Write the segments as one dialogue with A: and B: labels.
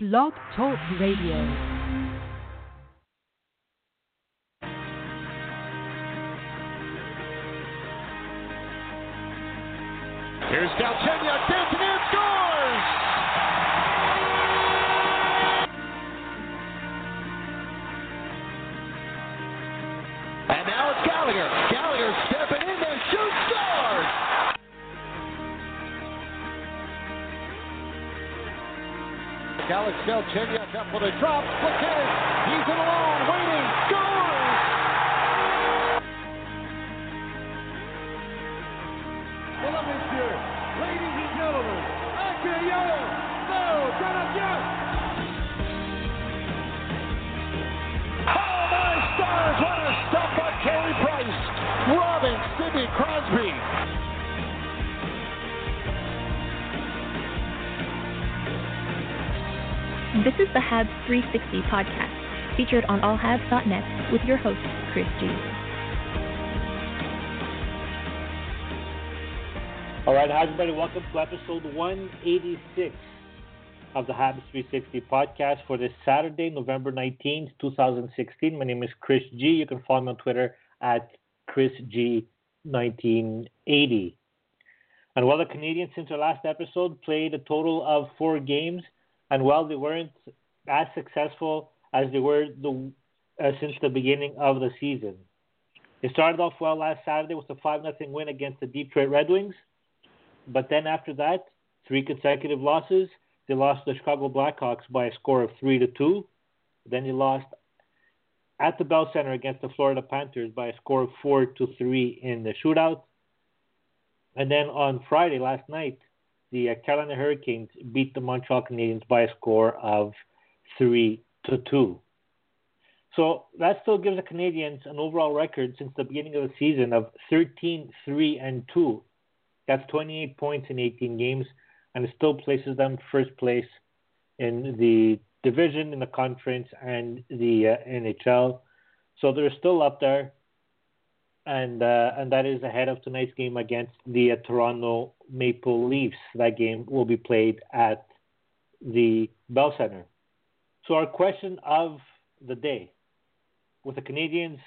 A: Blog Talk Radio.
B: Here's Galchenyuk dancing in, scores! And now it's Gallagher. Alex Galchenyuk up with a drop, puts in. He's in alone, waiting, scores!
C: Mesdames, Messieurs, ladies and gentlemen, accueillons Léo Canadien.
B: Oh my stars, what a stop by Carey Price, robbing Sidney Crosby.
D: This is the Habs 360 podcast, featured on allhabs.net with your host, Chris G.
E: All right, hi everybody. Welcome to episode 186 of the Habs 360 podcast for this Saturday, November 19th, 2016. My name is Chris G. You can follow me on Twitter at ChrisG1980. And while the Canadians, since our last episode, played a total of four games, and while they weren't as successful as they were the, uh, since the beginning of the season, they started off well last Saturday with a 5 0 win against the Detroit Red Wings. But then after that, three consecutive losses. They lost the Chicago Blackhawks by a score of three to two. Then they lost at the Bell Center against the Florida Panthers by a score of four to three in the shootout. And then on Friday last night, the uh, Carolina Hurricanes beat the Montreal Canadiens by a score of three to two. So that still gives the Canadians an overall record since the beginning of the season of 13 3 and 2 that's 28 points in 18 games, and it still places them first place in the division, in the conference, and the uh, NHL. So they're still up there, and uh, and that is ahead of tonight's game against the uh, Toronto Maple Leafs. That game will be played at the Bell Center. So our question of the day with the Canadians,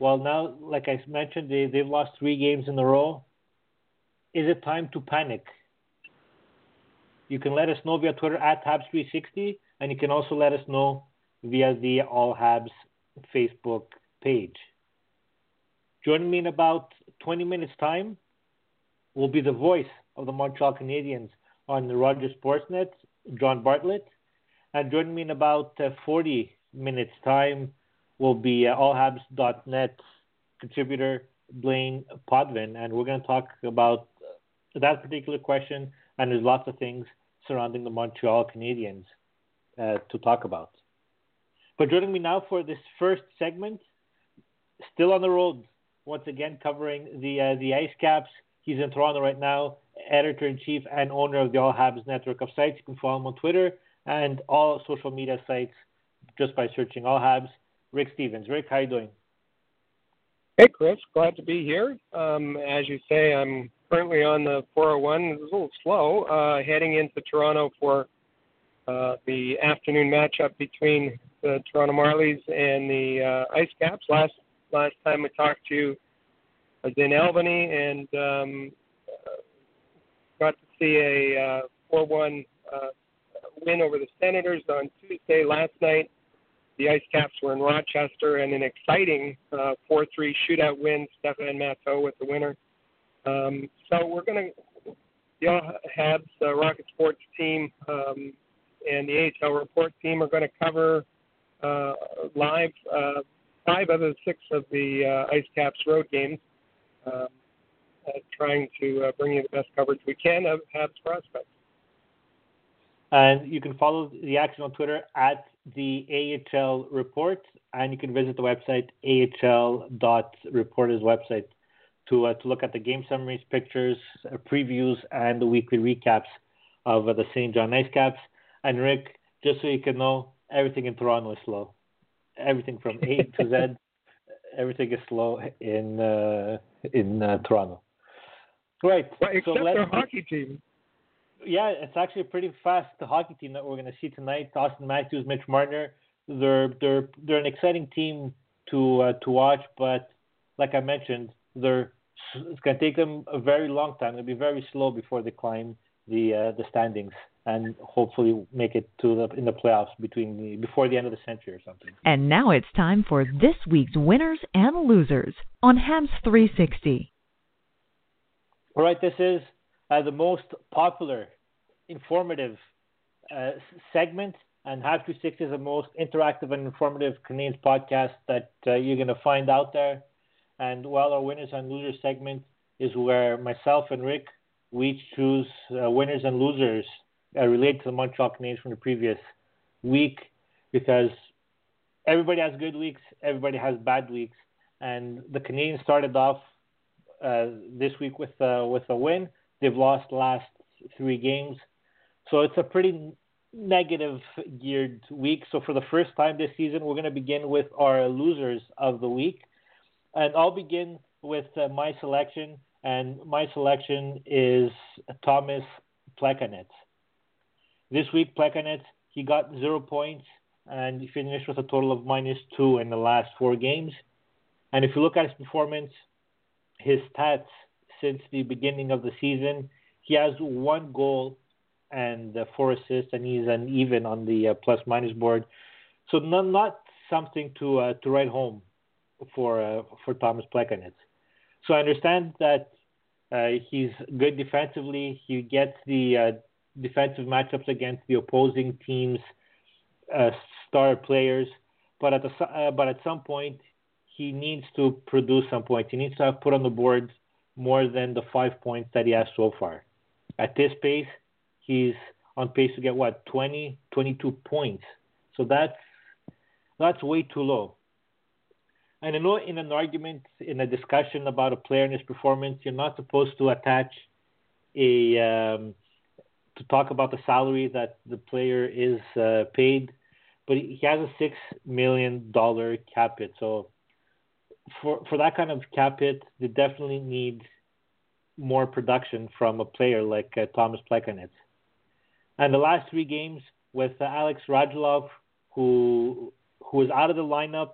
E: well now, like I mentioned, they they've lost three games in a row is it time to panic? You can let us know via Twitter at Habs360, and you can also let us know via the All Habs Facebook page. Joining me in about 20 minutes' time will be the voice of the Montreal Canadiens on the Rogers Sportsnet, John Bartlett. And joining me in about uh, 40 minutes' time will be uh, allhabs.net contributor Blain Potvin, and we're going to talk about that particular question, and there's lots of things surrounding the Montreal Canadiens uh, to talk about. But joining me now for this first segment, still on the road, once again covering the uh, the Ice Caps. He's in Toronto right now, editor in chief and owner of the All Habs network of sites. You can follow him on Twitter and all social media sites just by searching All Habs. Rick Stevens. Rick, how you doing?
F: Hey, Chris. Glad to be here. Um, as you say, I'm currently on the 401. It's a little slow. Uh, heading into Toronto for uh, the afternoon matchup between the Toronto Marlies and the uh, Ice Caps. Last last time we talked to you was in Albany and um, got to see a uh, 4-1 uh, win over the Senators on Tuesday last night. The Ice Caps were in Rochester and an exciting uh, 4-3 shootout win. Stefan Matteau with the winner. Um, so we're going to, the Habs uh, Rocket Sports team um, and the AHL Report team are going to cover uh, live uh, five of the six of the uh, Ice Caps road games, um, uh, trying to uh, bring you the best coverage we can of Habs prospects.
E: And you can follow the action on Twitter at the AHL Report, and you can visit the website ahl.reporters website to uh, to look at the game summaries, pictures, uh, previews, and the weekly recaps of uh, the St. John Ice Caps. And Rick, just so you can know, everything in Toronto is slow. Everything from A to Z, everything is slow in uh, in uh, Toronto. Right.
F: Well, except
E: so let's,
F: their hockey team.
E: yeah, it's actually a pretty fast hockey team that we're going to see tonight. Austin Matthews, Mitch Marner, they're they're they're an exciting team to uh, to watch, but like I mentioned, they're it's going to take them a very long time. It'll be very slow before they climb the uh, the standings and hopefully make it to the in the playoffs between the before the end of the century or something.
A: And now it's time for this week's winners and losers on Habs 360.
E: All right, this is uh, the most popular, informative uh, segment, and Habs 360 is the most interactive and informative Canadians podcast that uh, you're going to find out there. And while our winners and losers segment is where myself and Rick we choose uh, winners and losers related to the Montreal Canadiens from the previous week because everybody has good weeks, everybody has bad weeks, and the Canadiens started off uh, this week with uh, with a win. They've lost last three games, so it's a pretty negative geared week. So for the first time this season, we're going to begin with our losers of the week, and I'll begin with uh, my selection. And my selection is Tomas Plekanec. This week, Plekanec, he got zero points and he finished with a total of minus two in the last four games. And if you look at his performance, his stats since the beginning of the season, he has one goal and uh, four assists, and he's an even on the uh, plus minus board. So not, not something to uh, to write home for uh, for Tomas Plekanec. So I understand that uh, he's good defensively. He gets the uh, defensive matchups against the opposing team's uh, star players. But at the uh, but at some point, he needs to produce some points. He needs to have put on the board more than the five points that he has so far. At this pace, he's on pace to get what 20, 22 points. So that's that's way too low. And I know in an argument, in a discussion about a player and his performance, you're not supposed to attach a um, to talk about the salary that the player is uh, paid, but he has a six million dollar cap hit. So for for that kind of cap hit, they definitely need more production from a player like uh, Tomas Plekanec. And the last three games with uh, Alex Radulov, who who was out of the lineup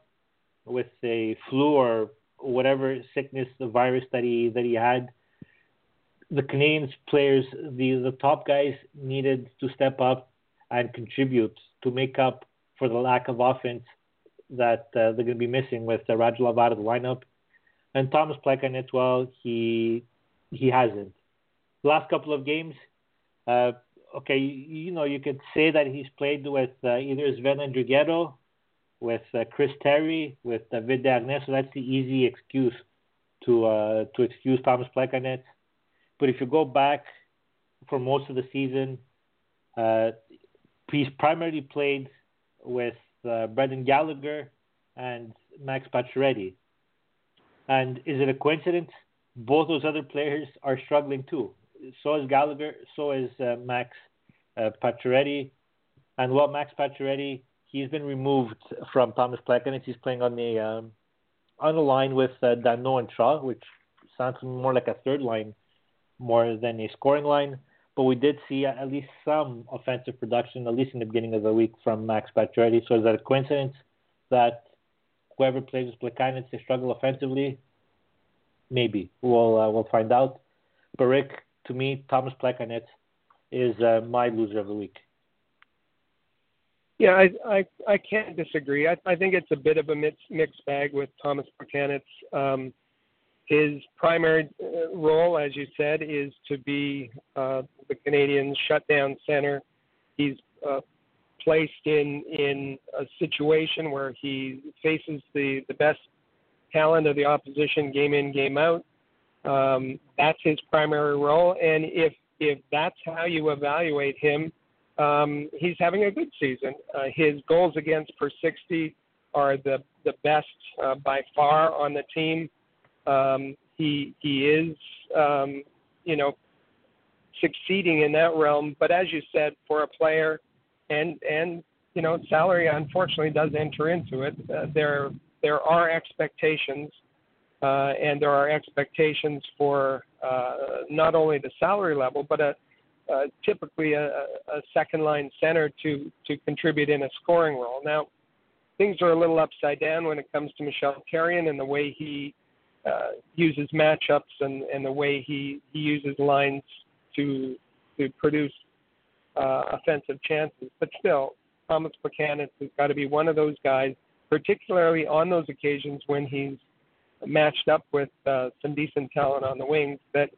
E: with a flu or whatever sickness, the virus that he that he had the Canadians players, the the top guys needed to step up and contribute to make up for the lack of offense that uh, they're going to be missing with uh, Radulov out of the lineup. And Tomas Plekanec, well, he he hasn't. The last couple of games, uh, okay, you, you, know you could say that he's played with uh, either Sven Andrighetto, with uh, Chris Terry, with David Desharnais, so that's the easy excuse to uh, to excuse Tomas Plekanec. But if you go back for most of the season, uh, he's primarily played with uh, Brendan Gallagher and Max Pacioretty. And is it a coincidence? Both those other players are struggling too. So is Gallagher, so is uh, Max uh, Pacioretty. And well, Max Pacioretty, he's been removed from Tomas Plekanec. He's playing on the um, on the line with uh, Danault and Shaw, which sounds more like a third line more than a scoring line. But we did see at least some offensive production, at least in the beginning of the week, from Max Pacioretty. So is that a coincidence that whoever plays with Plekanec, they struggle offensively? Maybe. We'll, uh, we'll find out. But Rick, to me, Tomas Plekanec is uh, my loser of the week.
F: Yeah, I I, I can't disagree. I, I think it's a bit of a mix, mixed bag with Tomas Plekanec. Um, his primary uh, role, as you said, is to be uh, the Canadian shutdown center. He's uh, placed in in a situation where he faces the the best talent of the opposition game in game out. Um, that's his primary role, and if if that's how you evaluate him, um, he's having a good season. Uh, his goals against per 60 are the the best uh, by far on the team. Um, he he is um, you know succeeding in that realm. But as you said, for a player, and and you know salary unfortunately does enter into it. Uh, there there are expectations, uh, and there are expectations for uh, not only the salary level, but a uh, typically a, a second line center to to contribute in a scoring role. Now, things are a little upside down when it comes to Michel Therrien and the way he uh, uses matchups and, and the way he, he uses lines to to produce uh, offensive chances. But still, Tomas Plekanec has got to be one of those guys, particularly on those occasions when he's matched up with uh, some decent talent on the wings that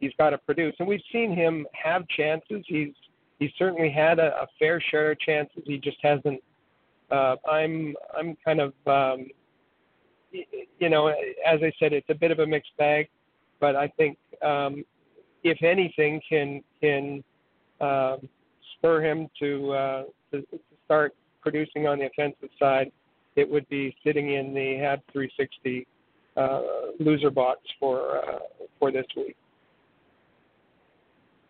F: he's got to produce. And we've seen him have chances. He's he's certainly had a, a fair share of chances. He just hasn't. Uh, I'm I'm kind of um, you know as I said, it's a bit of a mixed bag, but I think um, if anything can can um, spur him to, uh, to to start producing on the offensive side, it would be sitting in the HAB 360 uh, loser box for uh, for this week.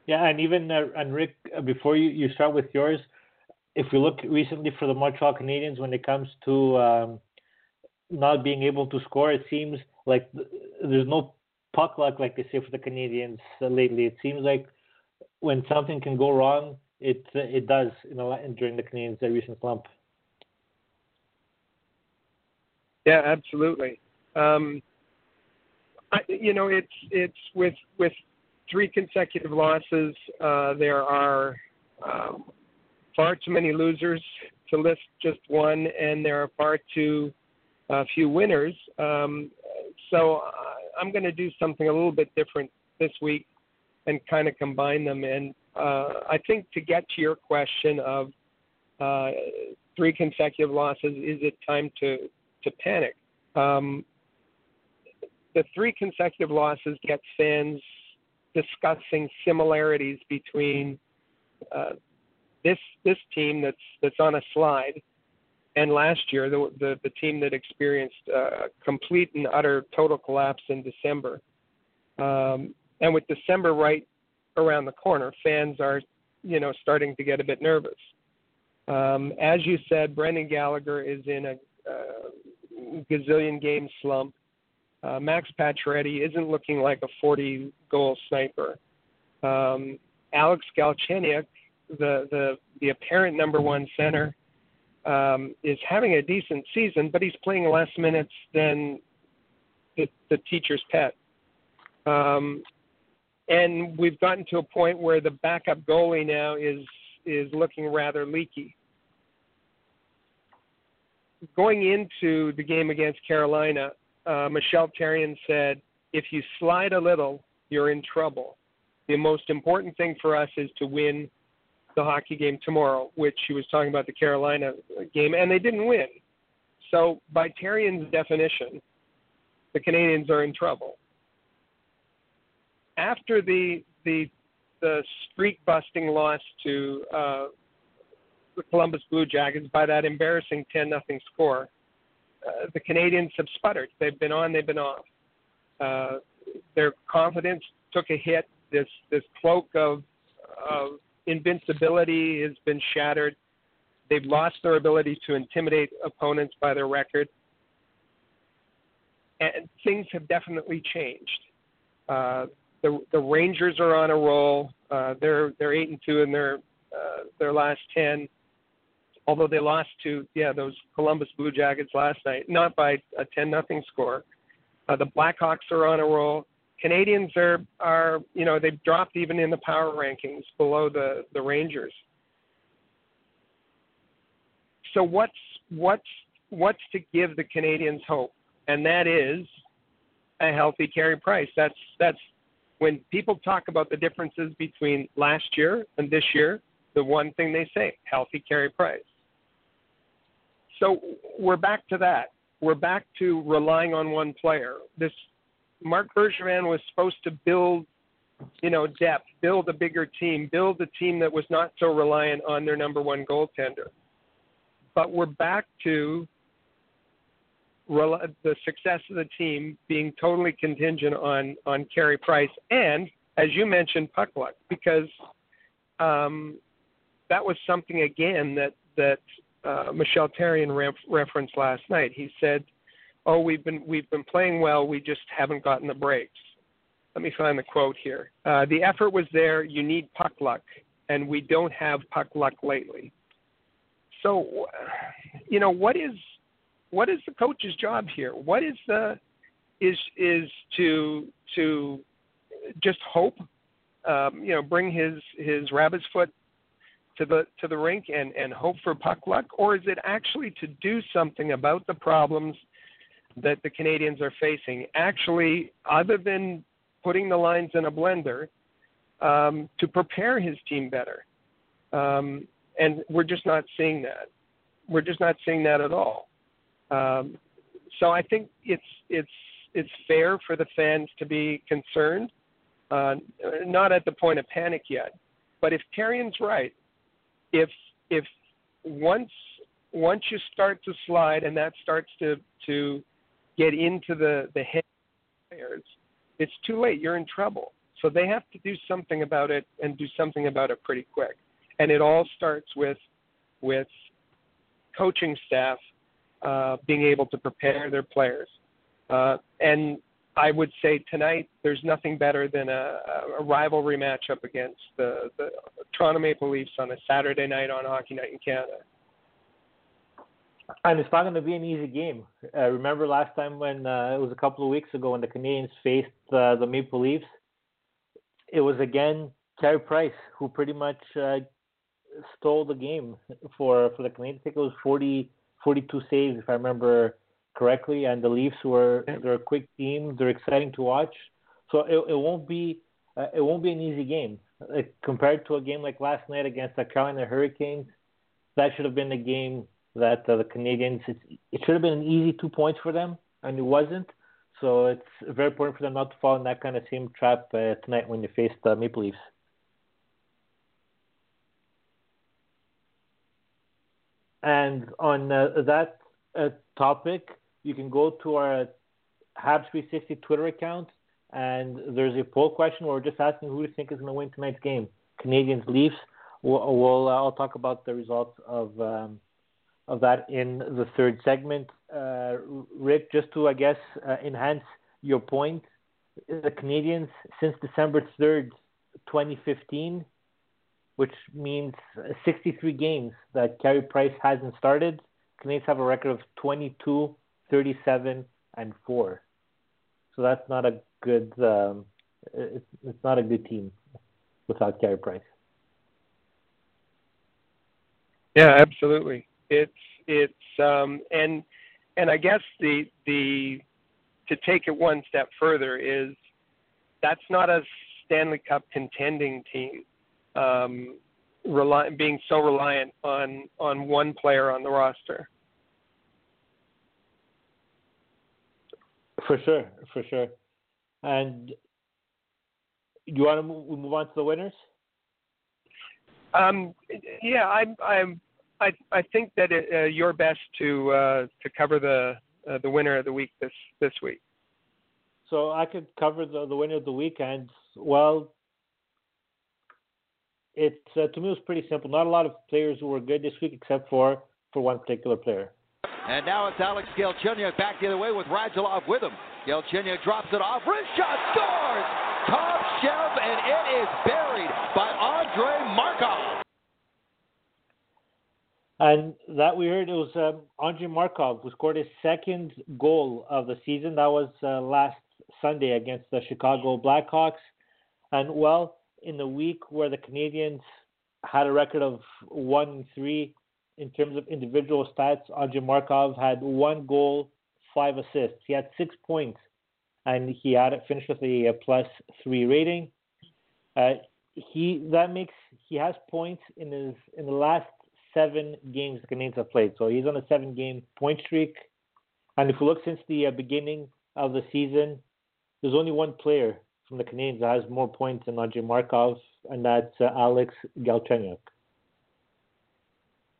E: Yeah, and even uh, and Rick, uh, before you, you start with yours, if we look recently for the Montreal Canadiens when it comes to um, not being able to score, it seems like there's no puck luck like they say for the Canadiens uh, lately. It seems like when something can go wrong, it it does you know during the Canadiens' recent slump.
F: Yeah, absolutely. Um, I, you know, it's it's with with three consecutive losses. Uh, there are um, far too many losers to list just one, and there are far too uh, few winners. Um, so uh, I'm going to do something a little bit different this week and kind of combine them. And uh, I think to get to your question of uh, three consecutive losses, is it time to to panic? Um, the three consecutive losses get fans discussing similarities between uh, this this team that's that's on a slide and last year the the, the team that experienced uh, complete and utter total collapse in December. Um, and with December right around the corner, fans are you know starting to get a bit nervous. Um, as you said, Brendan Gallagher is in a uh, gazillion game slump. Uh, Max Pacioretty isn't looking like a 40 goal sniper. Um, Alex Galchenyuk, the, the, the apparent number one center, um, is having a decent season, but he's playing less minutes than the, the teacher's pet. Um, and we've gotten to a point where the backup goalie now is is looking rather leaky. Going into the game against Carolina, uh, Michel Therrien said, if you slide a little, you're in trouble. The most important thing for us is to win the hockey game tomorrow, which he was talking about the Carolina game, and they didn't win. So, by Therrien's definition, the Canadiens are in trouble. After the the the streak busting loss to uh, the Columbus Blue Jackets by that embarrassing 10 nothing score, uh, the Canadiens have sputtered. They've been on, they've been off. Uh, their confidence took a hit. This this cloak of of invincibility has been shattered. They've lost their ability to intimidate opponents by their record, and things have definitely changed. Uh, the the Rangers are on a roll. Uh, they're they're eight and two in their uh, their last ten although they lost to yeah those Columbus Blue Jackets last night, not by a ten nothing score. Uh, the Blackhawks are on a roll. Canadiens are are you know they've dropped even in the power rankings below the the Rangers. So what's what's what's to give the Canadians hope, and that is a healthy Carey Price. That's that's when people talk about the differences between last year and this year. The one thing they say, healthy Carey Price. So we're back to that. We're back to relying on one player. This Marc Bergevin was supposed to build, you know, depth, build a bigger team, build a team that was not so reliant on their number one goaltender. But we're back to the success of the team being totally contingent on on Carey Price and, as you mentioned, puck luck, because um, that was something again that that uh, Michel Therrien ref- referenced last night. He said, "Oh, we've been we've been playing well. We just haven't gotten the breaks." let me find the quote here. Uh, the effort was there. You need puck luck, and we don't have puck luck lately. So, you know, what is what is the coach's job here? What is the is is to to just hope, um, you know, bring his his rabbit's foot to the to the rink and and hope for puck luck, or is it actually to do something about the problems that the Canadians are facing? Actually, other than putting the lines in a blender, um, to prepare his team better, um, and we're just not seeing that. We're just not seeing that at all. Um, so I think it's it's it's fair for the fans to be concerned, uh, not at the point of panic yet. But if Therrien's right, if if once once you start to slide and that starts to to get into the the head players, it's too late. You're in trouble. So they have to do something about it and do something about it pretty quick. And it all starts with with coaching staff uh, being able to prepare their players. Uh, and I would say tonight there's nothing better than a, a rivalry matchup against the, the Toronto Maple Leafs on a Saturday night on Hockey Night in Canada.
E: And it's not going to be an easy game. Uh, remember last time when uh, it was a couple of weeks ago when the Canadians faced uh, the Maple Leafs? It was again Carey Price who pretty much uh, stole the game for for the Canadians. I think it was 40, 42 saves if I remember correctly, and the Leafs were they're a quick team. They're exciting to watch. So it, it won't be uh, it won't be an easy game like, compared to a game like last night against the Carolina Hurricanes. That should have been the game that uh, the Canadians, it, it should have been an easy two points for them, and it wasn't. So it's very important for them not to fall in that kind of same trap uh, tonight when they face the Maple Leafs. And on uh, that uh, topic, you can go to our Habs360 Twitter account, and there's a poll question where we're just asking who you think is going to win tonight's game, Canadians, Leafs. We'll, we'll uh, I'll talk about the results of um, of that in the third segment. Uh, Rick, just to I guess uh, enhance your point, the Canadians since December third, 2015, which means 63 games that Carey Price hasn't started. Canadians have a record of 22 37 and 4. So that's not a good um, it's, it's not a good team without Carey Price.
F: Yeah, absolutely. It's it's um, and and I guess the the to take it one step further is that's not a Stanley Cup contending team. Um, rely, being so reliant on on one player on the roster.
E: For sure, for sure. And you want to move, move on to the winners?
F: Um, yeah, I'm I, I, I think that it, uh, you're best to uh, to cover the uh, the winner of the week this this week.
E: So I could cover the, the winner of the weekend. well, it uh, to me was pretty simple. Not a lot of players who were good this week, except for for one particular player.
G: And now it's Alex Galchenyuk back the other way with Radulov with him. Galchenyuk drops it off. Wrist shot scores! Top shelf, and it is buried by Andrei Markov.
E: And that we heard it was um, Andrei Markov who scored his second goal of the season. That was uh, last Sunday against the Chicago Blackhawks. And well, in the week where the Canadiens had a record of one three, in terms of individual stats, Andrei Markov had one goal, five assists. He had six points, and he had it finished with a, a plus three rating. Uh, he that makes he has points in his in the last seven games the Canadiens have played. So he's on a seven game point streak. And if we look since the uh, beginning of the season, there's only one player from the Canadiens that has more points than Andrei Markov, and that's uh, Alex Galchenyuk.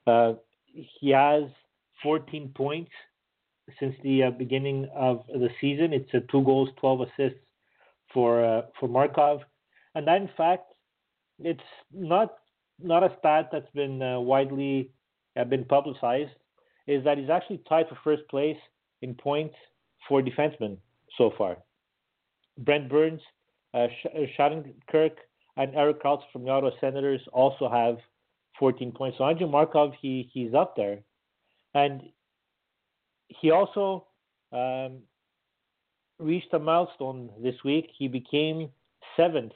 E: Uh, he has 14 points since the uh, beginning of the season. It's a two goals, 12 assists for uh, for Markov, and that in fact, it's not not a stat that's been uh, widely uh, been publicized. Is that he's actually tied for first place in points for defensemen so far. Brent Burns Uh, Shattenkirk and Erik Karlsson from the Ottawa Senators also have 14 points. So Andrew Markov, he he's up there, and he also um, reached a milestone this week. He became seventh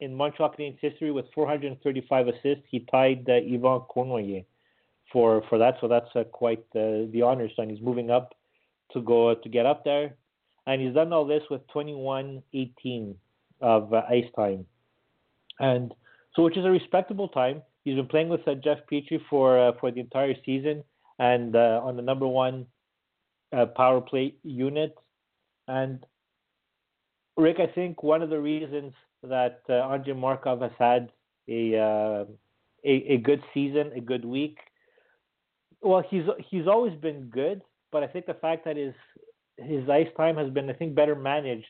E: in Montreal Canadiens history with 435 assists. He tied uh, Yvan Cournoyer for for that, so that's uh, quite uh, the honor sign. He's moving up to go to get up there, and he's done all this with 21-18 of uh, ice time, and so which is a respectable time. He's been playing with uh, Jeff Petry for uh, for the entire season, and uh, on the number one power play unit, and Rick, I think one of the reasons that uh, Andrei Markov has had a, uh, a, a good season, a good week. Well, he's he's always been good, but I think the fact that his his ice time has been, I think, better managed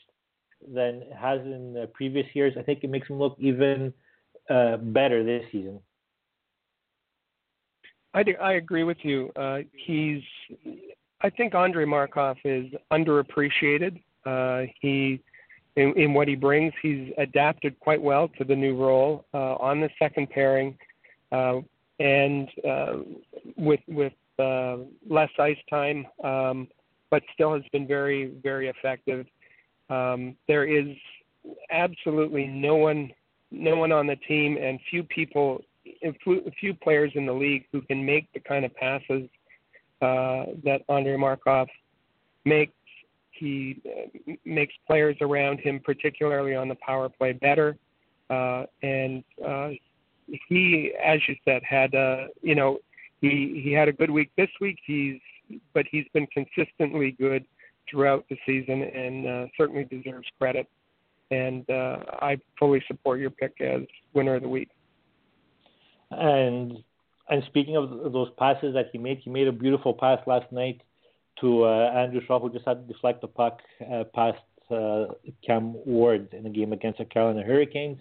E: than it has in previous years. I think it makes him look even uh, better this season.
F: I, do, I agree with you. Uh, he's, I think Andre Markov is underappreciated. Uh, he in, in what he brings. He's adapted quite well to the new role uh, on the second pairing, uh, and uh, with with uh, less ice time, um, but still has been very very effective. Um, there is absolutely no one no one on the team and few people few players in the league who can make the kind of passes uh, that Andrei Markov makes he uh, makes players around him, particularly on the power play, better. Uh, and uh, he, as you said, had uh, you know he he had a good week this week. He's but he's been consistently good throughout the season and uh, certainly deserves credit. And uh, I fully support your pick as winner of the week.
E: And and speaking of those passes that he made, he made a beautiful pass last night to uh, Andrew Shaw, who just had to deflect the puck uh, past uh, Cam Ward in the game against the Carolina Hurricanes.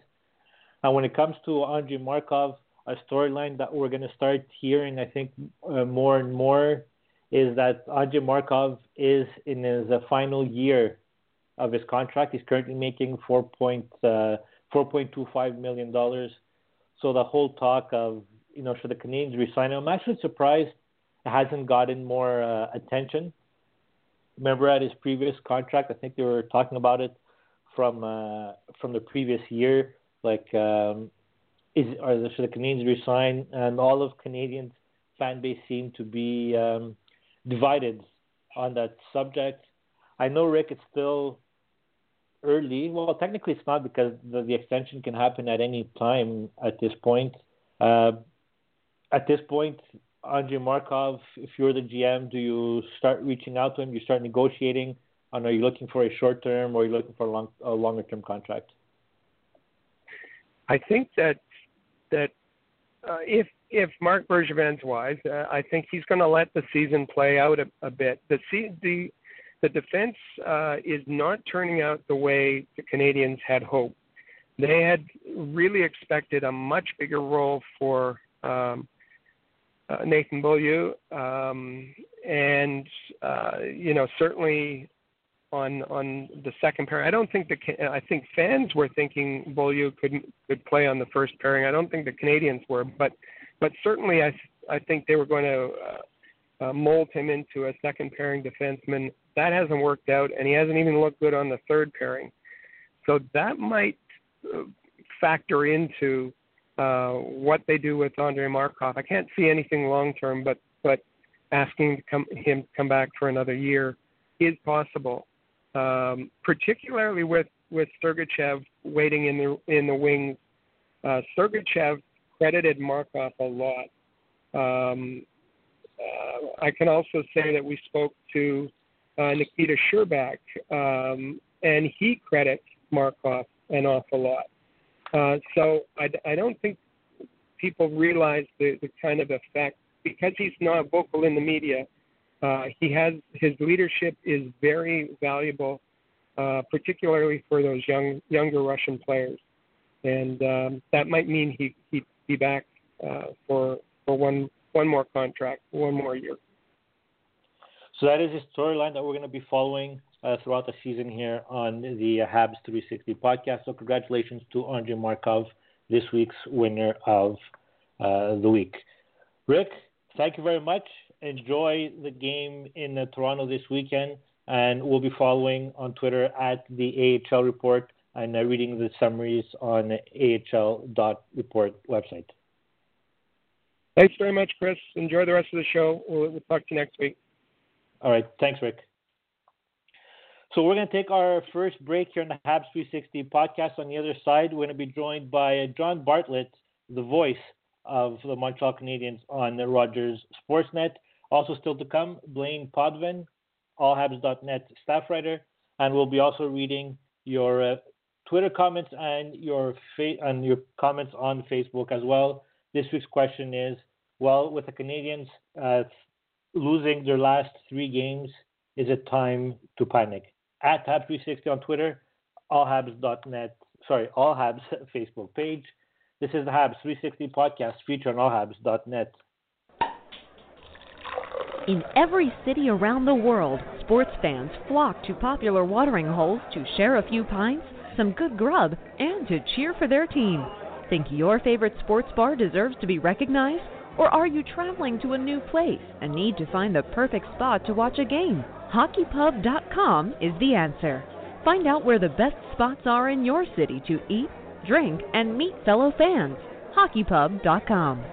E: And when it comes to Andrei Markov, a storyline that we're going to start hearing, I think, uh, more and more is that Andrei Markov is in his final year of his contract. He's currently making four point two five million dollars. So the whole talk of you know should the Canadiens resign him? I'm actually surprised hasn't gotten more uh, attention. Remember at his previous contract, I think they were talking about it from uh, from the previous year. Like, um, is are the, should the Canadiens resign? And all of Canadians fan base seem to be um, divided on that subject. I know Rick, it's still early. Well, technically it's not because the, the extension can happen at any time at this point. Uh, at this point, Andrei Markov, if you're the GM, do you start reaching out to him? Do you start negotiating? And are you looking for a short term or are you looking for a, long, a longer term contract?
F: I think that that uh, if if Marc Bergevin's wise, uh, I think he's going to let the season play out a, a bit. The the the defense uh, is not turning out the way the Canadians had hoped. They had really expected a much bigger role for um, Nathan Beaulieu, um, and uh, you know certainly on on the second pairing. I don't think the I think fans were thinking Beaulieu could could play on the first pairing. I don't think the Canadians were, but but certainly I I think they were going to uh, uh, mold him into a second pairing defenseman. That hasn't worked out, and he hasn't even looked good on the third pairing. So that might uh, factor into uh, what they do with Andrei Markov. I can't see anything long term, but but asking to come, him to come back for another year is possible, um, particularly with with Sergachev waiting in the in the wings. Uh, Sergachev credited Markov a lot. Um, uh, I can also say that we spoke to uh, Nikita Scherbak, um, and he credits Markov an awful lot. Uh, so I, I don't think people realize the, the kind of effect because he's not vocal in the media. Uh, he has his leadership is very valuable, uh, particularly for those young younger Russian players, and um, that might mean he he be back uh, for for one one more contract, one more year.
E: So that is a storyline that we're going to be following uh, throughout the season here on the Habs 360 podcast. So, congratulations to Andre Markov, this week's winner of uh, the week. Rick, thank you very much. Enjoy the game in uh, Toronto this weekend, and we'll be following on Twitter at the AHL Report and uh, reading the summaries on the AHL.report website.
F: Thanks very much, Chris. Enjoy the rest of the show. We'll, we'll talk to you next week.
E: All right. Thanks, Rick. So we're going to take our first break here on the Habs 360 podcast. On the other side, we're going to be joined by John Bartlett, the voice of the Montreal Canadiens on the Rogers Sportsnet. Also still to come, Blain Potvin, allhabs.net staff writer, and we'll be also reading your uh, Twitter comments and your fa- and your comments on Facebook as well. This week's question is: Well, with the Canadiens uh, losing their last three games, is it time to panic? At Habs360 on Twitter, allhabs.net, sorry, allhabs Facebook page. This is the Habs 360 podcast featured on allhabs.net.
A: In every city around the world, sports fans flock to popular watering holes to share a few pints, some good grub, and to cheer for their team. Think your favorite sports bar deserves to be recognized? Or are you traveling to a new place and need to find the perfect spot to watch a game? HockeyPub.com is the answer. Find out where the best spots are in your city to eat, drink, and meet fellow fans. HockeyPub.com.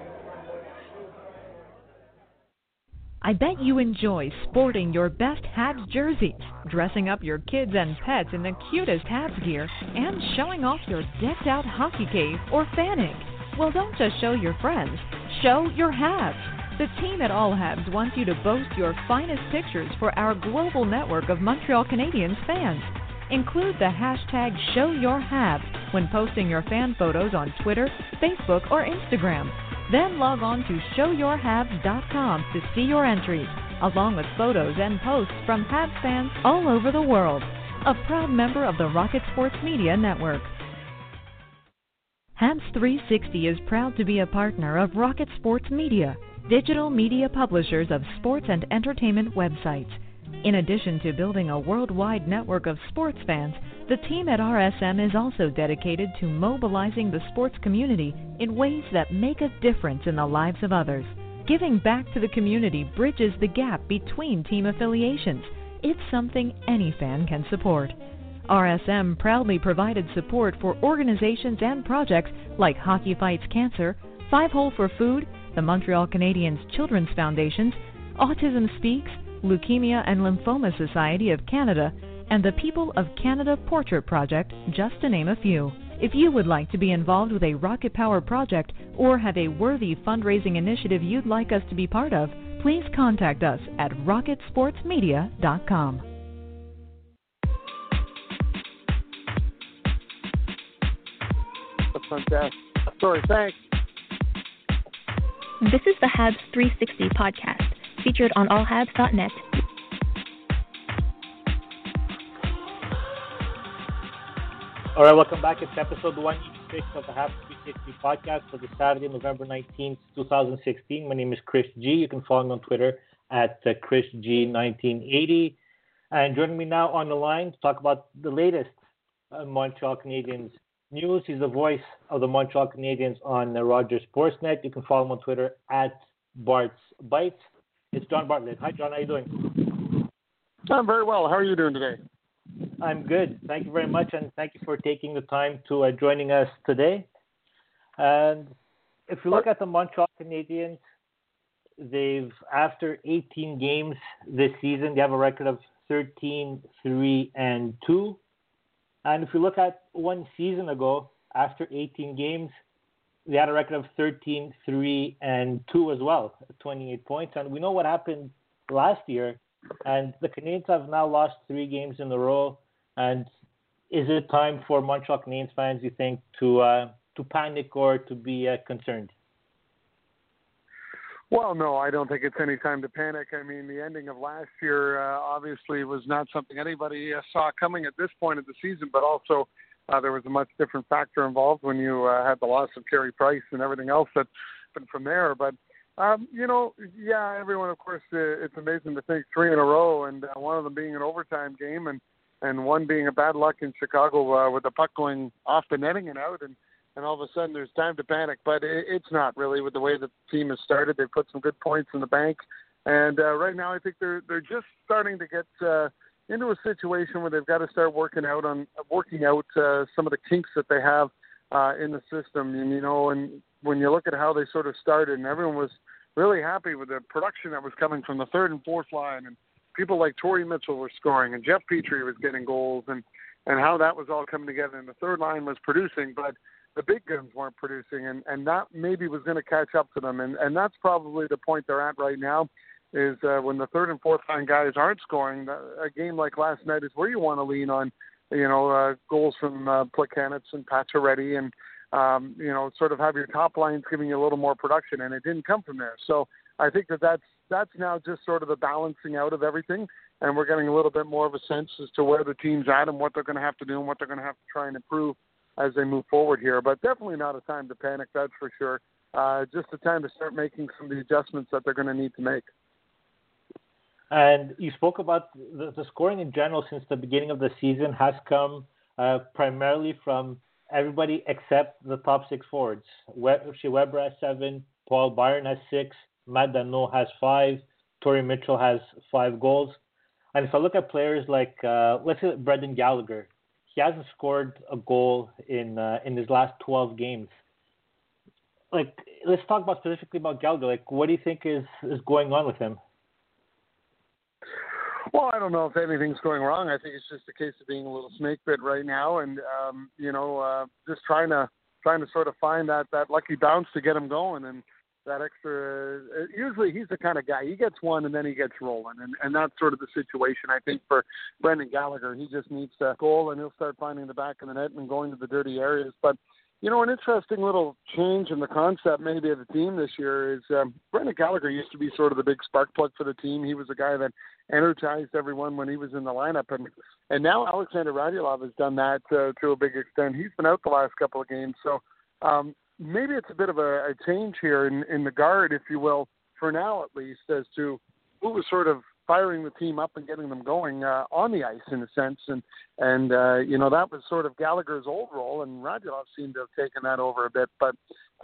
A: I bet you enjoy sporting your best Habs jerseys, dressing up your kids and pets in the cutest Habs gear, and showing off your decked out hockey cave or fanning. Well, don't just show your friends, show your Habs. The team at All Habs wants you to boast your finest pictures for our global network of Montreal Canadiens fans. Include the hashtag ShowYourHabs when posting your fan photos on Twitter, Facebook, or Instagram. Then log on to showyourhabs.com to see your entries, along with photos and posts from Habs fans all over the world. A proud member of the Rocket Sports Media Network. Habs 360 is proud to be a partner of Rocket Sports Media, digital media publishers of sports and entertainment websites. In addition to building a worldwide network of sports fans, the team at RSM is also dedicated to mobilizing the sports community in ways that make a difference in the lives of others. Giving back to the community bridges the gap between team affiliations. It's something any fan can support. RSM proudly provided support for organizations and projects like Hockey Fights Cancer, Five Hole for Food, the Montreal Canadiens Children's Foundations, Autism Speaks, Leukemia and Lymphoma Society of Canada, and the People of Canada Portrait Project, just to name a few. If you would like to be involved with a Rocket Power project or have a worthy fundraising initiative you'd like us to be part of, please contact us at rocketsportsmedia.com.
F: That's fantastic. Sorry, thanks.
D: This is the Habs 360 podcast, featured on allhabs.net.
E: All right, welcome back. It's episode 186 of the Habs 360 podcast for the Saturday, November 19th, 2016. My name is Chris G. You can follow me on Twitter at uh, ChrisG1980. And joining me now on the line to talk about the latest uh, Montreal Canadiens news. He's the voice of the Montreal Canadiens on the Rogers Sportsnet. You can follow him on Twitter at Bart's Bytes. It's John Bartlett. Hi, John. How are you doing?
F: I'm very well. How are you doing today?
E: I'm good. Thank you very much, and thank you for taking the time to uh, joining us today. And if you look at the Montreal Canadiens, they've after 18 games this season, they have a record of 13, 3, and 2. And if you look at one season ago, after 18 games, they had a record of 13, 3, and 2 as well, 28 points. And we know what happened last year. And the Canadiens have now lost three games in a row. And is it time for Montreal Canadiens fans, you think, to uh, to panic or to be uh, concerned?
H: Well, no, I don't think it's any time to panic. I mean, the ending of last year uh, obviously was not something anybody uh, saw coming at this point of the season, but also uh, there was a much different factor involved when you uh, had the loss of Carey Price and everything else that happened from there. But Um, you know, yeah, everyone, of course, uh, it's amazing to think three in a row, and uh, one of them being an overtime game, and and one being a bad luck in Chicago uh, with the puck going off the netting and out, and and all of a sudden there's time to panic. But it, it's not really with the way the team has started. They've put some good points in the bank, and uh, right now I think they're they're just starting to get uh, into a situation where they've got to start working out on working out uh, some of the kinks that they have uh, in the system. And you know, and when you look at how they sort of started, and everyone was really happy with the production that was coming from the third and fourth line, and people like Torrey Mitchell were scoring, and Jeff Petry was getting goals, and and how that was all coming together. And the third line was producing, but the big guns weren't producing, and and that maybe was going to catch up to them, and and that's probably the point they're at right now. Is uh, when the third and fourth line guys aren't scoring, a game like last night is where you want to lean on, you know, uh, goals from uh, Plekanec and Pacioretty and um, you know, sort of have your top lines giving you a little more production, and it didn't come from there. So I think that that's that's now just sort of the balancing out of everything, and we're getting a little bit more of a sense as to where the team's at and what they're going to have to do and what they're going to have to try and improve as they move forward here. But definitely not a time to panic, that's for sure. Uh, just a time to start making some of the adjustments that they're going to need to make.
E: And you spoke about the, the scoring in general since the beginning of the season has come uh, primarily from everybody except the top six forwards. Shea Weber has seven, Paul Byron has six, Matt Danault has five, Torrey Mitchell has five goals. And if I look at players like, uh, let's say Brendan Gallagher, he hasn't scored a goal in uh, in his last 12 games. Like, let's talk about specifically about Gallagher. Like, what do you think is is going on with him?
H: Well, I don't know if anything's going wrong. I think it's just a case of being a little snake bit right now, and um, you know, uh, just trying to trying to sort of find that that lucky bounce to get him going, and that extra. Uh, usually, he's the kind of guy he gets one and then he gets rolling, and and that's sort of the situation. I think for Brendan Gallagher, he just needs to goal, and he'll start finding the back of the net and going to the dirty areas. But you know, an interesting little change in the concept maybe of the team this year is um, Brendan Gallagher used to be sort of the big spark plug for the team. He was a guy that energized everyone when he was in the lineup, and and now Alexander Radulov has done that uh, to a big extent. He's been out the last couple of games, so um, maybe it's a bit of a, a change here in in the guard, if you will, for now at least, as to who was sort of firing the team up and getting them going uh, on the ice in a sense. And and uh, you know that was sort of Gallagher's old role, and Radulov seemed to have taken that over a bit. But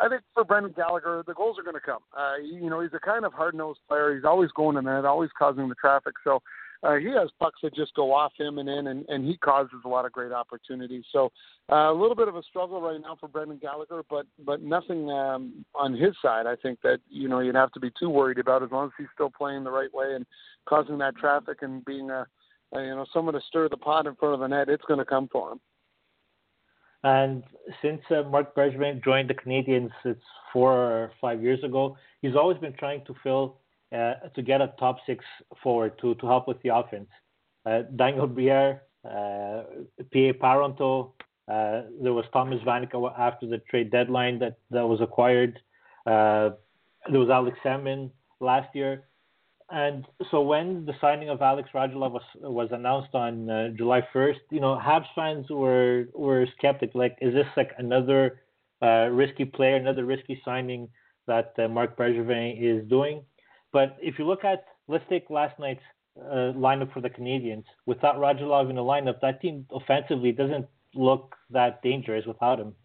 H: I think for Brendan Gallagher, the goals are going to come. Uh, you know, he's a kind of hard nosed player. He's always going in there, always causing the traffic. So uh, he has pucks that just go off him and in, and, and he causes a lot of great opportunities. So uh, a little bit of a struggle right now for Brendan Gallagher, but but nothing um, on his side. I think that you know you'd have to be too worried about as long as he's still playing the right way and causing that traffic and being a, a you know someone to stir the pot in front of the net. It's going to come for him.
E: And since uh, Marc Bergevin joined the Canadiens, it's four or five years ago, he's always been trying to fill to get a top six forward to, to help with the offense. Uh, Daniel Briere, uh, PA Parenteau, uh, there was Thomas Vanek after the trade deadline that, that was acquired. Uh, there was Alex Semin last year. And so when the signing of Alex Radulov was, was announced on uh, July 1st, you know, Habs fans were were skeptic. Like, is this like another uh, risky player, another risky signing that uh, Marc Bergevin is doing? But if you look at, let's take last night's uh, lineup for the Canadiens. Without Radulov in the lineup, that team offensively doesn't look that dangerous without him.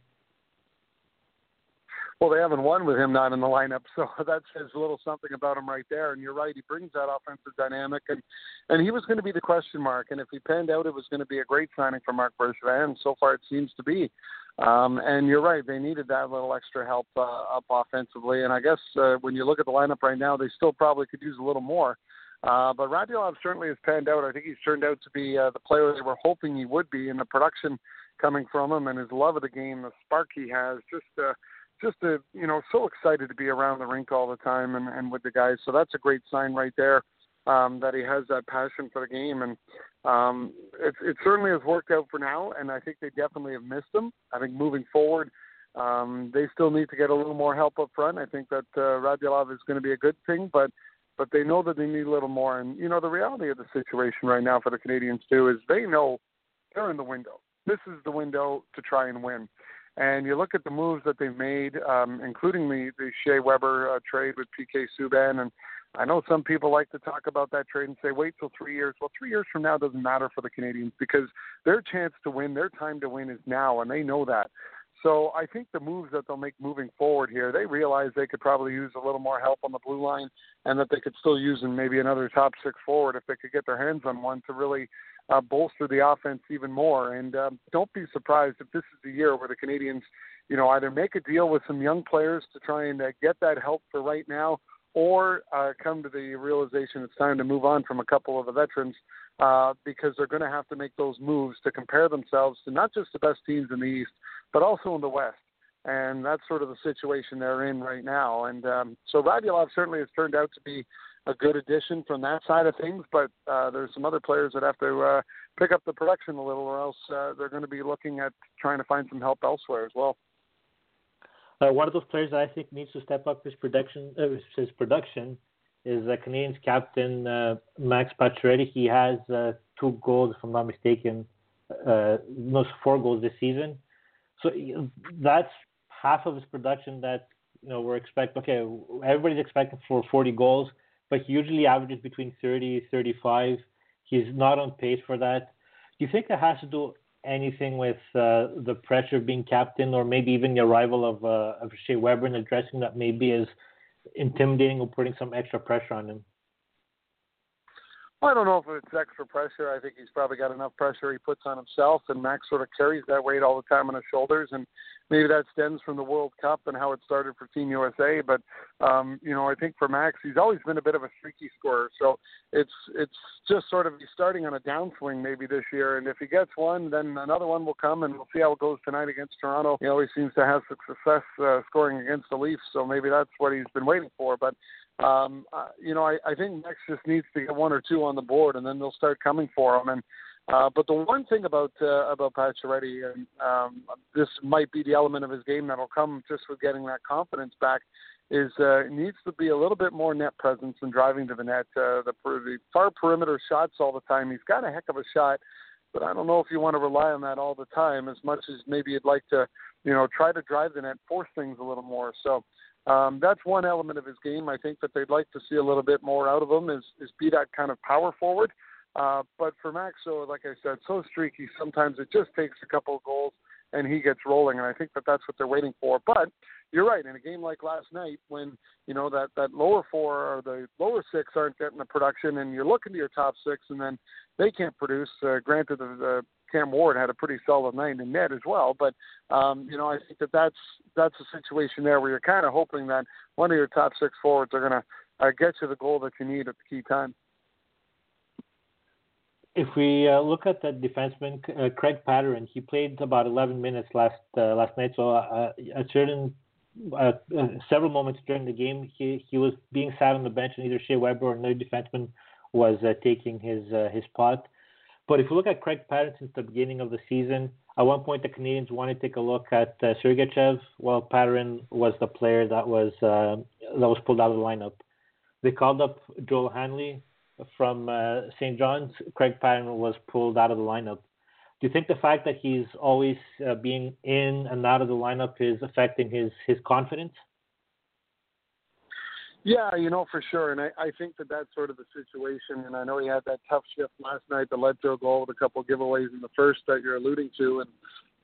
H: Well, they haven't won with him not in the lineup, so that says a little something about him right there. And you're right, he brings that offensive dynamic, and and he was going to be the question mark. And if he panned out, it was going to be a great signing for Marc Bergevin. And so far, it seems to be. Um, and you're right, they needed that little extra help uh, up offensively. And I guess uh, when you look at the lineup right now, they still probably could use a little more. Uh, but Radulov certainly has panned out. I think he's turned out to be uh, the player they were hoping he would be, and the production coming from him and his love of the game, the spark he has, just uh, just a you know so excited to be around the rink all the time and, and with the guys. So that's a great sign right there um, that he has that passion for the game, and um, it, it certainly has worked out for now. And I think they definitely have missed him. I think moving forward, um, they still need to get a little more help up front. I think that uh, Radulov is going to be a good thing, but but they know that they need a little more. And you know the reality of the situation right now for the Canadiens too is they know they're in the window. This is the window to try and win. And you look at the moves that they've made, um, including the the Shea Weber uh, trade with PK Subban, and I know some people like to talk about that trade and say wait till three years. Well, three years from now doesn't matter for the Canadiens because their chance to win, their time to win is now, and they know that. So I think the moves that they'll make moving forward here, they realize they could probably use a little more help on the blue line, and that they could still use in maybe another top six forward if they could get their hands on one to really uh, bolster the offense even more. And um, don't be surprised if this is the year where the Canadiens, you know, either make a deal with some young players to try and uh, get that help for right now, or uh, come to the realization it's time to move on from a couple of the veterans uh, because they're going to have to make those moves to compare themselves to not just the best teams in the East, but also in the West. And that's sort of the situation they're in right now. And um, so Radulov certainly has turned out to be a good addition from that side of things, but uh, there's some other players that have to uh, pick up the production a little, or else uh, they're going to be looking at trying to find some help elsewhere as well.
E: Uh, one of those players that I think needs to step up his production, uh, his production, is uh, Canadiens captain uh, Max Pacioretty. He has two goals, if I'm not mistaken, no, four goals this season. So that's half of his production that you know we're expecting. Okay, everybody's expecting for 40 goals, but he usually averages between 30, 35. He's not on pace for that. Do you think that has to do anything with uh, the pressure of being captain, or maybe even the arrival of uh, of Shea Weber and addressing that maybe is intimidating or putting some extra pressure on him?
H: I don't know if it's extra pressure. I think he's probably got enough pressure he puts on himself, and Max sort of carries that weight all the time on his shoulders. And maybe that stems from the World Cup and how it started for Team USA. But um, you know, I think for Max, he's always been a bit of a streaky scorer. So it's it's just sort of he's starting on a downswing maybe this year. And if he gets one, then another one will come, and we'll see how it goes tonight against Toronto. He always seems to have success uh, scoring against the Leafs, so maybe that's what he's been waiting for. But um, uh, you know, I, I think Max just needs to get one or two on the board, and then they'll start coming for him. And uh, but the one thing about uh, about Pacioretty, and um, this might be the element of his game that'll come just with getting that confidence back, is uh, needs to be a little bit more net presence and driving to the net. Uh, the, the far perimeter shots all the time. He's got a heck of a shot, but I don't know if you want to rely on that all the time as much as maybe you'd like to, you know, try to drive the net, force things a little more. So um, that's one element of his game. I think that they'd like to see a little bit more out of him is, is be that kind of power forward. Uh, but for Max, so like I said, so streaky. Sometimes it just takes a couple of goals and he gets rolling, and I think that that's what they're waiting for. But you're right. In a game like last night, when you know that that lower four or the lower six aren't getting the production, and you're looking to your top six, and then they can't produce. Uh, granted, the, the Cam Ward had a pretty solid night in net as well. But um, you know, I think that that's that's a situation there where you're kind of hoping that one of your top six forwards are going to uh, get you the goal that you need at the key time.
E: If we uh, look at the defenseman uh, Greg Pateryn, he played about 11 minutes last uh, last night. So uh, at certain uh, several moments during the game, he he was being sat on the bench, and either Shea Weber or another defenseman was taking his his spot. But if you look at Greg Pateryn since the beginning of the season, at one point the Canadiens wanted to take a look at uh, Sergachev. Well, Pateryn was the player that was uh, that was pulled out of the lineup. They called up Joel Hanley from uh, St. John's. Greg Pateryn was pulled out of the lineup. Do you think the fact that he's always uh, being in and out of the lineup is affecting his his confidence?
H: Yeah, you know for sure, and I, I think that that's sort of the situation. And I know he had that tough shift last night that led to a goal with a couple of giveaways in the first that you're alluding to, and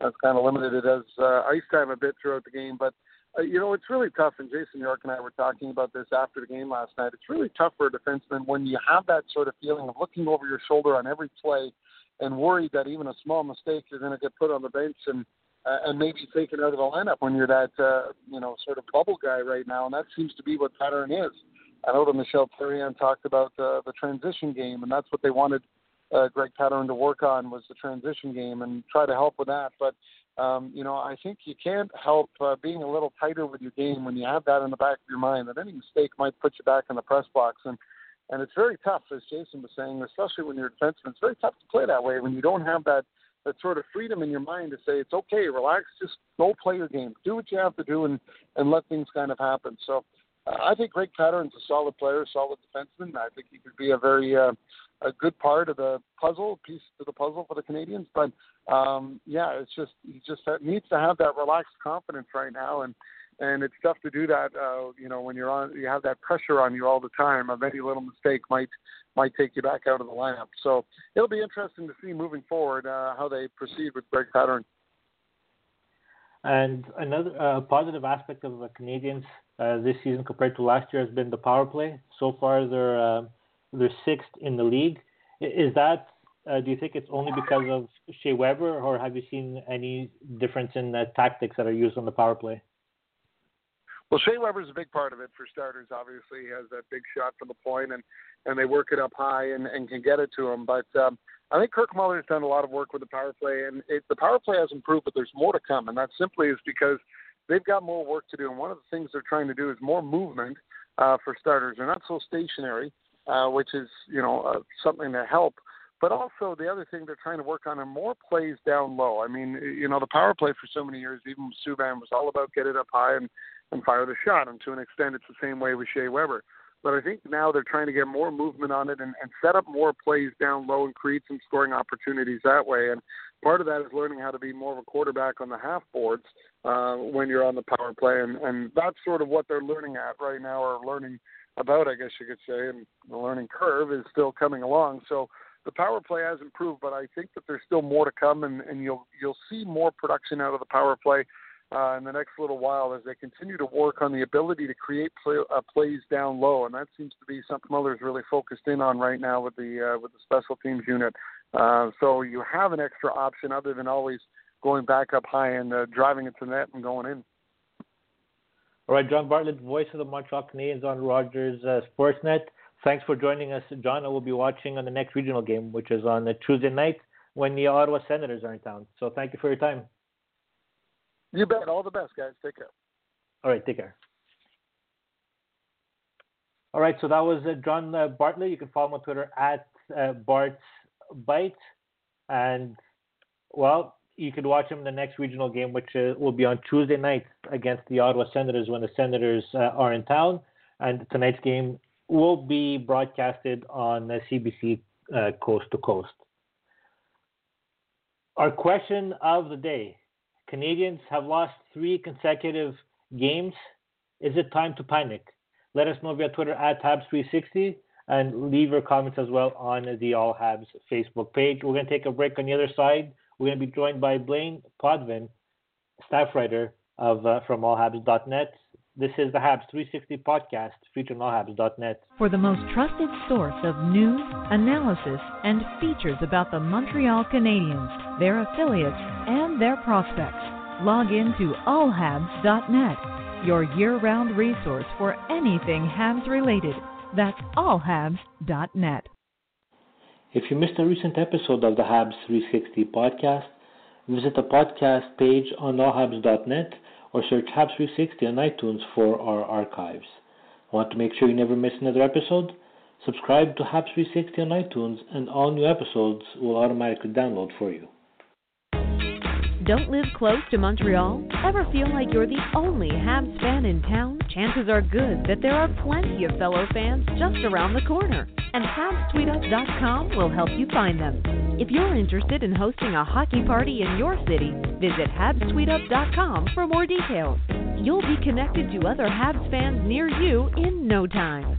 H: that's kind of limited it as uh, ice time a bit throughout the game. But uh, you know it's really tough. And Jason York and I were talking about this after the game last night. It's really tough for a defenseman when you have that sort of feeling of looking over your shoulder on every play and worried that even a small mistake you're going to get put on the bench and uh, and maybe taken out of the lineup when you're that uh, you know sort of bubble guy right now, and that seems to be what Pateryn is. I know that Michel Therrien talked about uh, the transition game, and that's what they wanted uh, Greg Pateryn to work on was the transition game and try to help with that. But um, you know, I think you can't help uh, being a little tighter with your game when you have that in the back of your mind that any mistake might put you back in the press box and. And it's very tough, as Jason was saying, especially when you're a defenseman. It's very tough to play that way when you don't have that that sort of freedom in your mind to say it's okay, relax, just go play your game, do what you have to do, and and let things kind of happen. So uh, I think Greg Pateryn's a solid player, solid defenseman. I think he could be a very uh, a good part of the puzzle, piece to the puzzle for the Canadians. But um, yeah, it's just he just needs to have that relaxed confidence right now, and and it's tough to do that. Uh, you know, when you're on, you have that pressure on you all the time. Of any little mistake might might take you back out of the lineup. So it'll be interesting to see moving forward uh, how they proceed with Greg Pateryn.
E: And another uh, positive aspect of the Canadians uh, this season compared to last year has been the power play. So far, they're uh, they're sixth in the league. Is that uh, do you think it's only because of Shea Weber, or have you seen any difference in the tactics that are used on the power play?
H: Well, Shea Weber's a big part of it for starters. Obviously, he has that big shot from the point, and and they work it up high and, and can get it to him. But um, I think Kirk Muller has done a lot of work with the power play, and it, the power play has improved, but there's more to come, and that simply is because they've got more work to do. And one of the things they're trying to do is more movement uh, for starters. They're not so stationary, uh, which is you know uh, something to help. But also the other thing they're trying to work on are more plays down low. I mean, you know, the power play for so many years, even Subban, was all about get it up high and and fire the shot. And to an extent, it's the same way with Shea Weber. But I think now they're trying to get more movement on it and, and set up more plays down low and create some scoring opportunities that way. And part of that is learning how to be more of a quarterback on the half boards uh, when you're on the power play. And, and that's sort of what they're learning at right now, or learning about, I guess you could say. And the learning curve is still coming along. So the power play has improved, but I think that there's still more to come, and, and you'll you'll see more production out of the power play uh, in the next little while as they continue to work on the ability to create play, uh, plays down low, and that seems to be something Muller's really focused in on right now with the uh, with the special teams unit. Uh, so you have an extra option other than always going back up high and uh, driving it to net and going in.
E: All right, John Bartlett, voice of the Montreal Canadiens on Rogers uh, Sportsnet. Thanks for joining us, John. I will be watching on the next regional game, which is on Tuesday night when the Ottawa Senators are in town. So thank you for your time.
H: You bet. All the best, guys. Take care.
E: All right. Take care. All right. So that was uh, John uh, Bartlett. You can follow him on Twitter at uh, Bart's Bytes. And, well, you could watch him in the next regional game, which uh, will be on Tuesday night against the Ottawa Senators when the Senators uh, are in town. And tonight's game will be broadcasted on CBC uh, Coast to Coast. Our question of the day Canadians have lost three consecutive games. Is it time to panic? Let us know via Twitter at Habs360 and leave your comments as well on the All Habs Facebook page. We're going to take a break on the other side. We're going to be joined by Blain Potvin, staff writer of uh, from allhabs.net. This is the Habs 360 podcast featured on allhabs.net.
A: For the most trusted source of news, analysis, and features about the Montreal Canadiens, their affiliates, and their prospects, log in to allhabs.net, your year-round resource for anything Habs related. That's allhabs.net.
E: If you missed a recent episode of the Habs 360 podcast, visit the podcast page on allhabs.net or search Habs 360 on iTunes for our archives. Want to make sure you never miss another episode? Subscribe to Habs 360 on iTunes and all new episodes will automatically download for you.
A: Don't live close to Montreal? Ever feel like you're the only Habs fan in town? Chances are good that there are plenty of fellow fans just around the corner, and HabsTweetup.com will help you find them. If you're interested in hosting a hockey party in your city, visit HabsTweetup.com for more details. You'll be connected to other Habs fans near you in no time.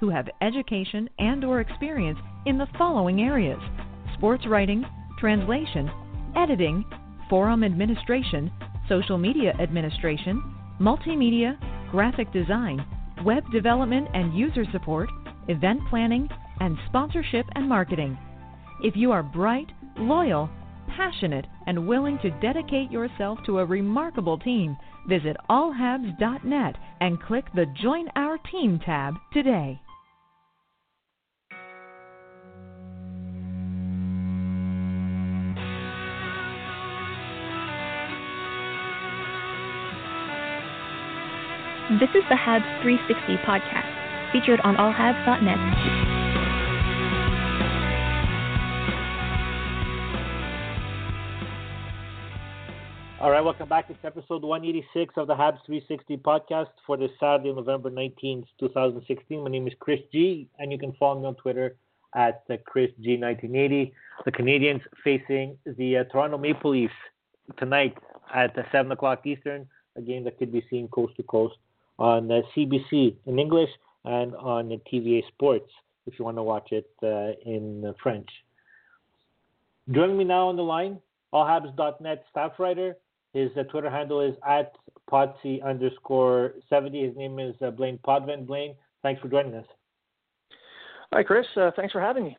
A: who have education and or experience in the following areas: sports writing, translation, editing, forum administration, social media administration, multimedia, graphic design, web development and user support, event planning, and sponsorship and marketing. If you are bright, loyal, passionate and willing to dedicate yourself to a remarkable team, visit allhabs.net and click the Join Our Team tab today.
D: This is the Habs 360 podcast, featured on allhabs.net.
E: All right, welcome back. It's episode 186 of the Habs 360 podcast for this Saturday, November 19th, 2016. My name is Chris G, and you can follow me on Twitter at uh, ChrisG1980. The Canadians facing the uh, Toronto Maple Leafs tonight at uh, 7 o'clock Eastern, a game that could be seen coast to coast on uh, CBC in English and on TVA Sports if you want to watch it uh, in French. Joining me now on the line, allhabs.net staff writer. His uh, Twitter handle is at potsy underscore 70. His name is uh, Blain Potvin. Blain, thanks for joining us.
I: Hi, Chris. Uh, thanks for having me.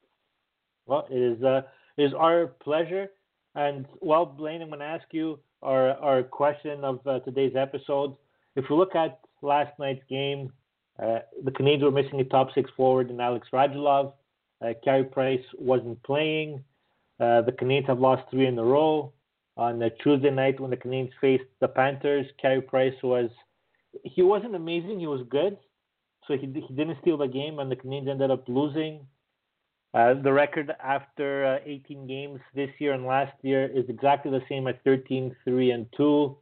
E: Well, it is, uh, it is our pleasure. And, well, Blain, I'm going to ask you our, our question of uh, today's episode. If we look at last night's game, uh, the Canadians were missing a top six forward in Alex Radulov. Uh, Carey Price wasn't playing. Uh, the Canadians have lost three in a row. On Tuesday night, when the Canadians faced the Panthers, Carey Price was he wasn't amazing. He was good, so he he didn't steal the game, and the Canadians ended up losing. Uh, the record after uh, 18 games this year and last year is exactly the same at 13, 3, and 2.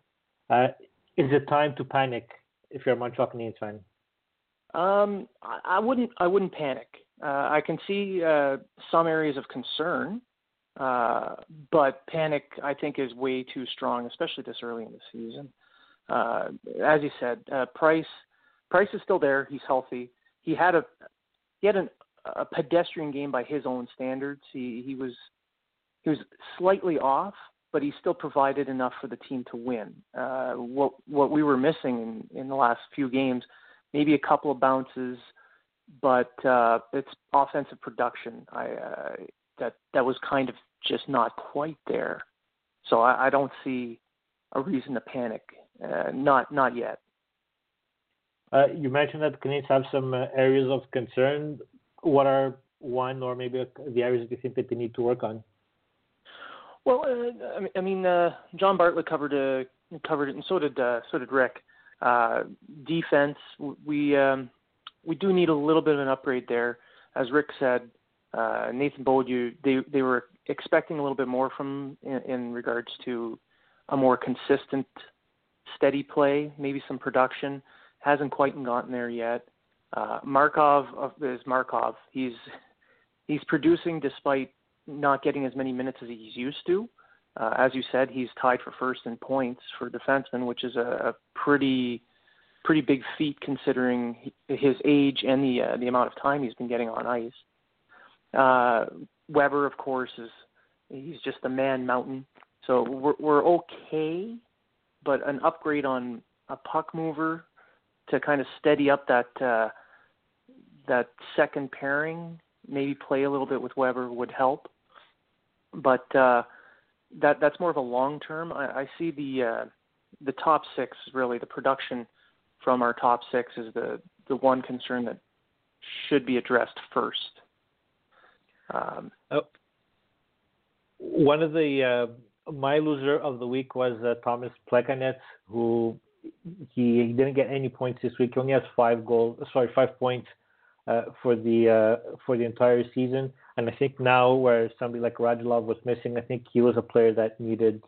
E: Uh, is it time to panic if you're a Montreal Canadiens fan?
I: Um, I, wouldn't. I wouldn't panic. Uh, I can see uh, some areas of concern, uh, but panic, I think, is way too strong, especially this early in the season. Uh, as you said, uh, Price, Price is still there. He's healthy. He had a he had an, a pedestrian game by his own standards. He he was he was slightly off, but he still provided enough for the team to win. Uh, what what we were missing in, in the last few games, maybe a couple of bounces, but uh, it's offensive production. I uh, that that was kind of just not quite there. So I, I don't see a reason to panic. Uh, not not yet.
E: Uh, you mentioned that the Canadians have some uh, areas of concern. What are one or maybe the areas that you think that they need to work on?
I: Well, uh, I mean, uh, John Bartlett covered uh, covered it, and so did uh, so did Rick. Uh, defense, we um, we do need a little bit of an upgrade there. As Rick said, uh, Nathan Beaulieu, they they were expecting a little bit more from in, in regards to a more consistent, steady play, maybe some production. Hasn't quite gotten there yet. Uh, Markov is Markov. He's he's producing despite not getting as many minutes as he's used to. Uh, as you said, he's tied for first in points for defenseman, which is a, a pretty pretty big feat considering his age and the uh, the amount of time he's been getting on ice. Uh, Weber, of course, is he's just a man mountain, so we're we're okay, but an upgrade on a puck mover to kind of steady up that uh, that second pairing, maybe play a little bit with Weber would help but uh, that that's more of a long term. I, I see the uh, the top six really the production from our top six is the the one concern that should be addressed first. Um,
E: oh. One of the uh, my loser of the week was uh, Thomas Plekanec, who he, he, didn't get any points this week. He only has five goals, sorry, five points uh, for the uh, for the entire season. And I think now, where somebody like Radulov was missing, I think he was a player that needed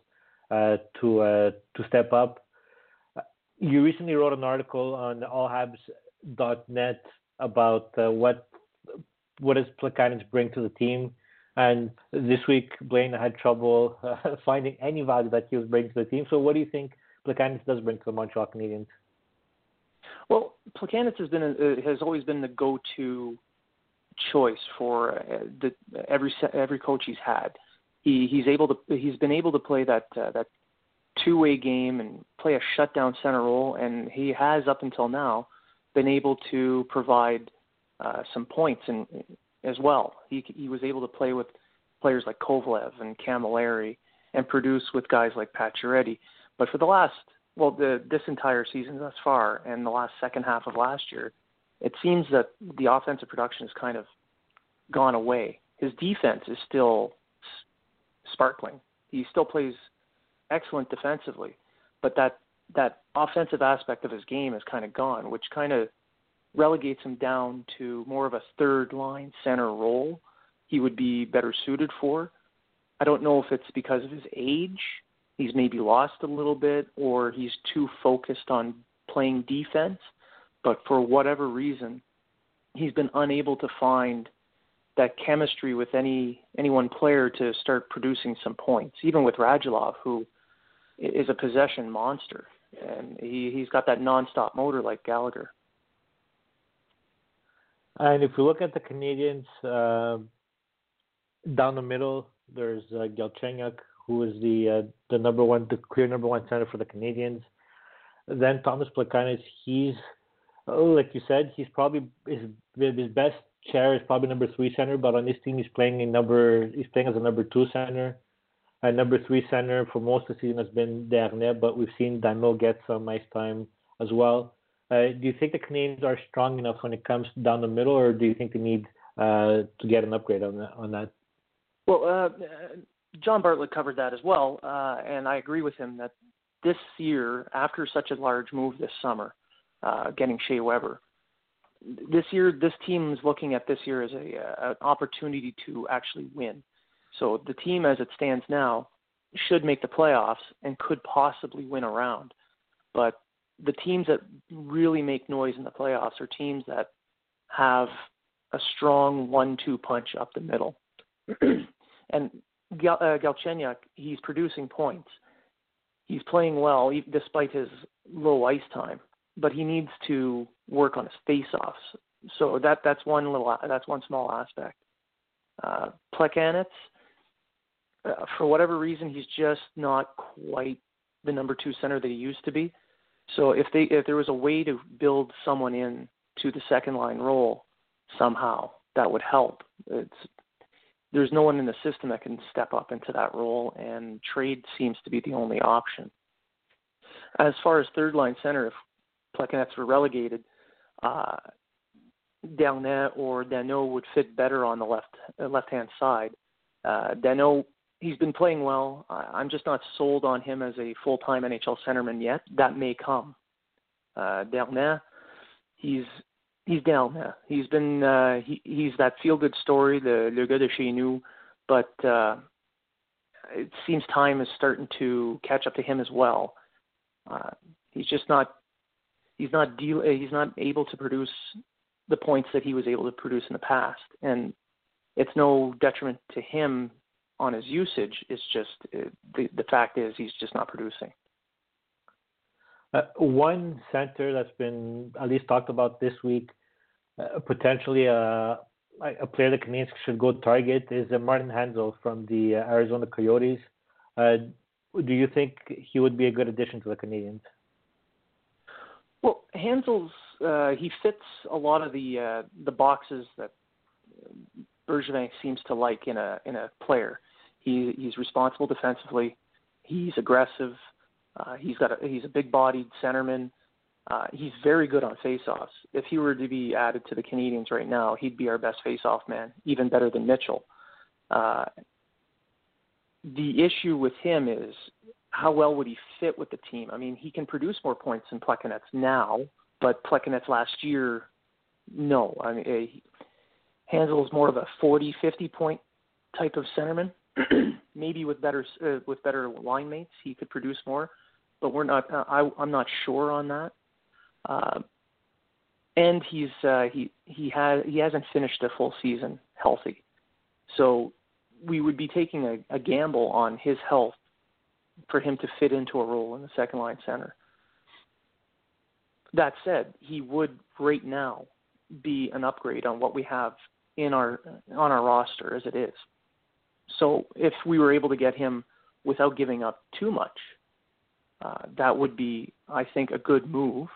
E: uh, to uh, to step up. You recently wrote an article on allhabs.net about uh, what what does Plekanec bring to the team. And this week, Blain had trouble uh, finding any value that he was bringing to the team. So, what do you think Plekanec does bring to the Montreal Canadiens?
I: Well, Plekanec has been a, uh, has always been the go-to choice for uh, the, every every coach he's had. He he's able to he's been able to play that uh, that two-way game and play a shutdown center role, and he has up until now been able to provide uh, some points and as well. He he was able to play with players like Kovalev and Camilleri and produce with guys like Pacioretty. But for the last, well, the, this entire season thus far, and the last second half of last year, it seems that the offensive production has kind of gone away. His defense is still sparkling. He still plays excellent defensively, but that that offensive aspect of his game is kind of gone, which kind of relegates him down to more of a third line center role he would be better suited for. I don't know if it's because of his age, he's maybe lost a little bit, or he's too focused on playing defense. But for whatever reason, he's been unable to find that chemistry with any any one player to start producing some points. Even with Radulov, who is a possession monster, and he he's got that nonstop motor like Gallagher.
E: And if we look at the Canadians uh, down the middle, there's uh, Galchenyuk, who is the uh, the number one, the clear number one center for the Canadians. Then Thomas Plekanec, he's like you said, he's probably his his best chair is probably number three center, but on this team he's playing in number he's playing as a number two center. And number three center for most of the season has been Desharnais, but we've seen Danault get some ice time as well. Uh, do you think the Canadiens are strong enough when it comes down the middle, or do you think they need uh, to get an upgrade on that? On that?
I: Well, uh, John Bartlett covered that as well, uh, and I agree with him that this year, after such a large move this summer, uh, getting Shea Weber, this year this team is looking at this year as a, uh, an opportunity to actually win. So the team, as it stands now, should make the playoffs and could possibly win a round. But the teams that really make noise in the playoffs are teams that have a strong one-two punch up the middle. and Gal- uh, Galchenyuk, he's producing points. He's playing well despite his low ice time, but he needs to work on his face-offs. So that that's one little that's one small aspect. Uh, Plekanec, uh, for whatever reason, he's just not quite the number two center that he used to be. So if they if there was a way to build someone in to the second line role somehow, that would help. It's there's no one in the system that can step up into that role, and trade seems to be the only option. As far as third line center, if Plekanec were relegated, uh, Desharnais or Danault would fit better on the left uh, left hand side. Uh, Danault, he's been playing well. I'm just not sold on him as a full time NHL centerman yet. That may come. Uh, Desharnais, he's he's down now. He's been uh, he he's that feel good story, the le gars de chez nous, but uh, it seems time is starting to catch up to him as well. Uh, he's just not he's not deal he's not able to produce the points that he was able to produce in the past, and it's no detriment to him on his usage. It's just uh, the the fact is he's just not producing.
E: Uh, one center that's been at least talked about this week uh, potentially a, a player the Canadiens should go target is uh, Martin Hanzal from the uh, Arizona Coyotes. Uh, do you think he would be a good addition to the Canadiens?
I: Well, Hanzal's uh, he fits a lot of the uh, the boxes that Bergevin seems to like in a in a player. He he's responsible defensively. He's aggressive. Uh, he's got a, he's a big bodied centerman. Uh, he's very good on faceoffs. If he were to be added to the Canadians right now, he'd be our best faceoff man, even better than Mitchell. Uh, the issue with him is how well would he fit with the team? I mean, he can produce more points than Plekanec now, but Plekanec last year, no. I mean, uh, Hanzal is more of a 40, 50 point type of centerman. Maybe with better uh, with better line mates, he could produce more, but we're not. Uh, I, I'm not sure on that. Uh, and he's uh, he he has he hasn't finished a full season healthy, so we would be taking a, a gamble on his health for him to fit into a role in the second line center. That said, he would right now be an upgrade on what we have in our on our roster as it is. So if we were able to get him without giving up too much, uh, that would be, I think, a good move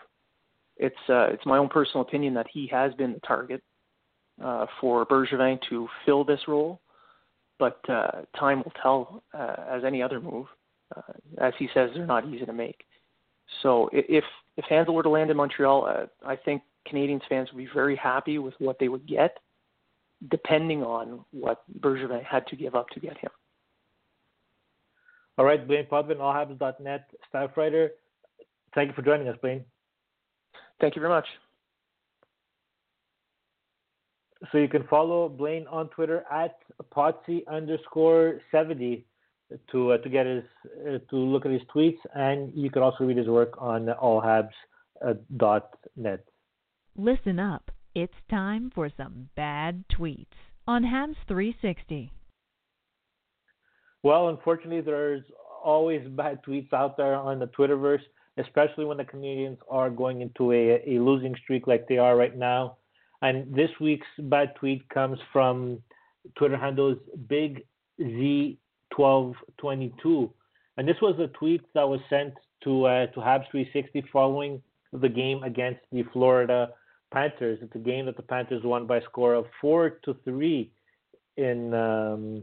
I: it's uh, it's my own personal opinion that he has been the target uh, for Bergevin to fill this role. but uh, time will tell, uh, as any other move. Uh, as he says, they're not easy to make. So if if Hanzal were to land in Montreal, uh, I think Canadians fans would be very happy with what they would get, depending on what Bergevin had to give up to get him.
E: All right, Blain Potvin, allhabs.net staff writer. Thank you for joining us, Blain.
I: Thank you very much.
E: So you can follow Blain on Twitter at Potsy underscore 70 to uh, to get his uh, to look at his tweets, and you can also read his work on allhabs.net.
A: Listen up. It's time for some bad tweets on Habs 360.
E: Well, unfortunately, there's always bad tweets out there on the Twitterverse, especially when the Canadiens are going into a, a losing streak like they are right now. And this week's bad tweet comes from Twitter handles Big Z 1222. And this was a tweet that was sent to uh, to Habs 360 following the game against the Florida Panthers. It's a game that the Panthers won by a score of four to three in um,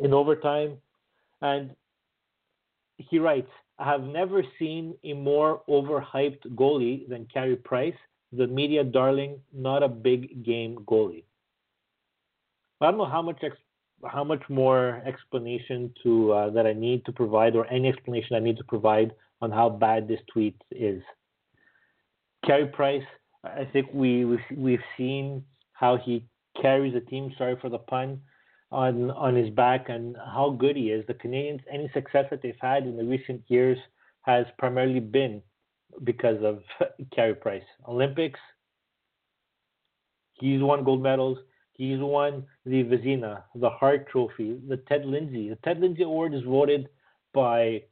E: in overtime. And he writes, "I have never seen a more overhyped goalie than Carey Price, the media darling, not a big game goalie." I don't know how much ex- how much more explanation to uh, that I need to provide, or any explanation I need to provide on how bad this tweet is. Carey Price, I think we we've, we've seen how he carries the team. Sorry for the pun on on his back and how good he is. The Canadians, any success that they've had in the recent years has primarily been because of Carey Price. Olympics, he's won gold medals. He's won the Vezina, the Hart Trophy, the Ted Lindsay. The Ted Lindsay Award is voted by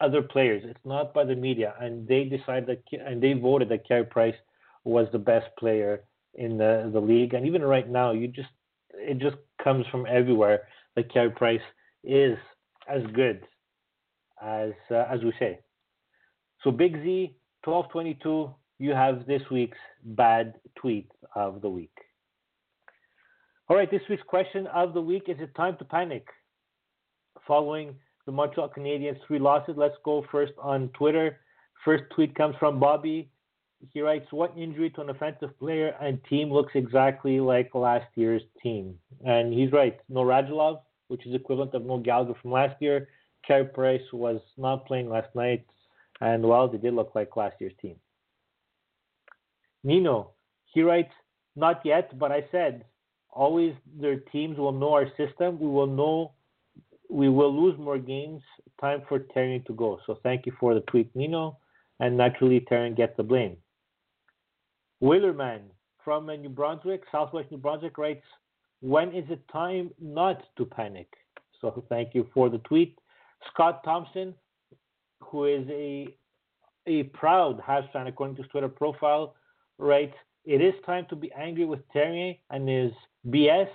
E: other players. It's not by the media, and they decided that and they voted that Carey Price was the best player in the the league. And even right now, you just it just comes from everywhere that Carey Price is as good as uh, as we say. So Big Z, twelve twenty two. You have this week's bad tweet of the week. All right, this week's question of the week is it time to panic? Following the Montreal Canadiens' three losses, let's go first on Twitter. First tweet comes from Bobby. He writes, What injury to an offensive player and team looks exactly like last year's team? And he's right. No Radulov, which is equivalent of no Gallagher from last year. Carey Price was not playing last night. And, well, they did look like last year's team. Nino, he writes, Not yet, but I said, always their teams will know our system. We will know we will lose more games. Time for Therrien to go. So thank you for the tweet, Nino. And naturally, Therrien gets the blame. Wheelerman from New Brunswick, Southwest New Brunswick writes, When is it time not to panic? So thank you for the tweet. Scott Thompson, who is a a proud Habs fan according to his Twitter profile, writes, It is time to be angry with Therrien and his BS,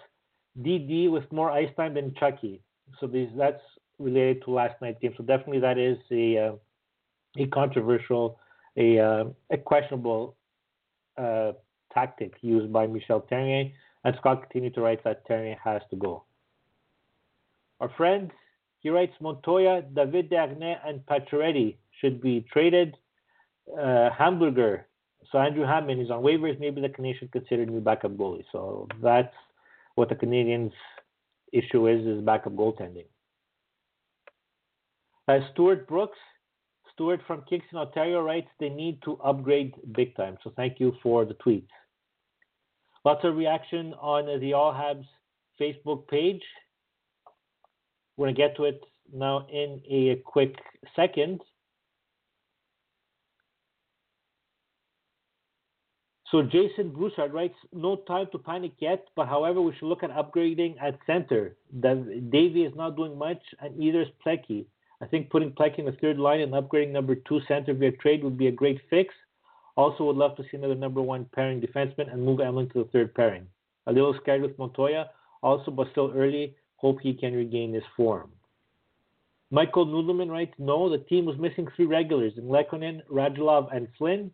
E: DD with more ice time than Chucky. So these, that's related to last night's game. So definitely that is a uh, a controversial, a uh, a questionable uh, tactic used by Michel Therrien. And Scott continued to write that Therrien has to go. Our friend, he writes Montoya, David Desharnais, and Pacioretty should be traded. Uh, Hamburger so Andrew Hammond is on waivers. Maybe the Canadiens should consider new backup goalie. So that's what the Canadiens' issue is: is backup goaltending. Uh, Stuart Brooks, Stuart from Kingston, Ontario, writes they need to upgrade big time. So thank you for the tweet. Lots of reaction on the All Habs Facebook page. We're gonna get to it now in a quick second. So Jason Broussard writes, no time to panic yet, but however, we should look at upgrading at center. Davy is not doing much, and either is Plecky. I think putting Plecky in the third line and upgrading number two center via trade would be a great fix. Also, would love to see another number one pairing defenseman and move Emelin to the third pairing. A little scared with Montoya, also, but still early. Hope he can regain his form. Michael Nudelman writes, no, the team was missing three regulars in Lehkonen, Radulov, and Flynn.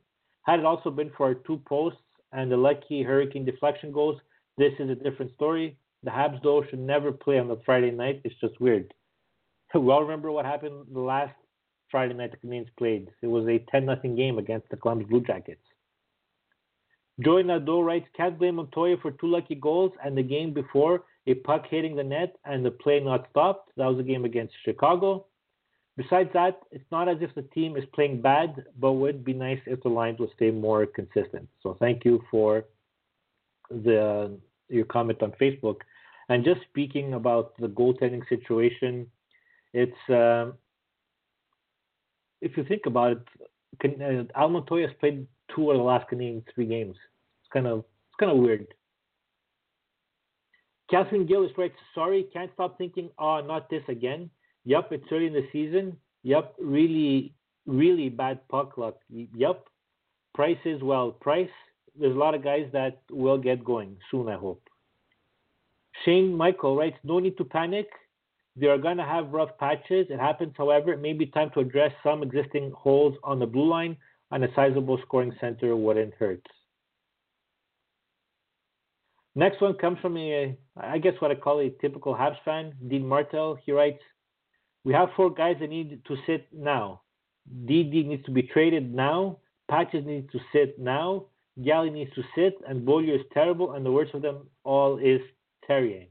E: Had it also been for our two posts and the lucky hurricane deflection goals, this is a different story. The Habs though should never play on the Friday night. It's just weird. We all remember what happened the last Friday night the Canadiens played. It was a 10 nothing game against the Columbus Blue Jackets. Joey Nadeau writes, can't blame Montoya for two lucky goals and the game before a puck hitting the net and the play not stopped. That was a game against Chicago. Besides that, it's not as if the team is playing bad, but would be nice if the lines would stay more consistent. So thank you for the your comment on Facebook. And just speaking about the goaltending situation, it's uh, if you think about it, can, uh, Al Montoya has played two of the last Canadian three games. It's kind of it's kind of weird. Catherine Gillis writes, "Sorry, can't stop thinking. Oh, not this again. Yep, it's early in the season. Yep, really, really bad puck luck. Yep, Price is well. Price. There's a lot of guys that will get going soon. I hope." Shane Michael writes, "No need to panic. They are going to have rough patches. It happens, however, it may be time to address some existing holes on the blue line, and a sizable scoring center wouldn't hurt. Next one comes from a, I guess what I call a typical Habs fan, Dean Martel. He writes, "We have four guys that need to sit now. DD needs to be traded now. Patches needs to sit now. Galley needs to sit, and Beaulieu is terrible. And the worst of them all is Therrien."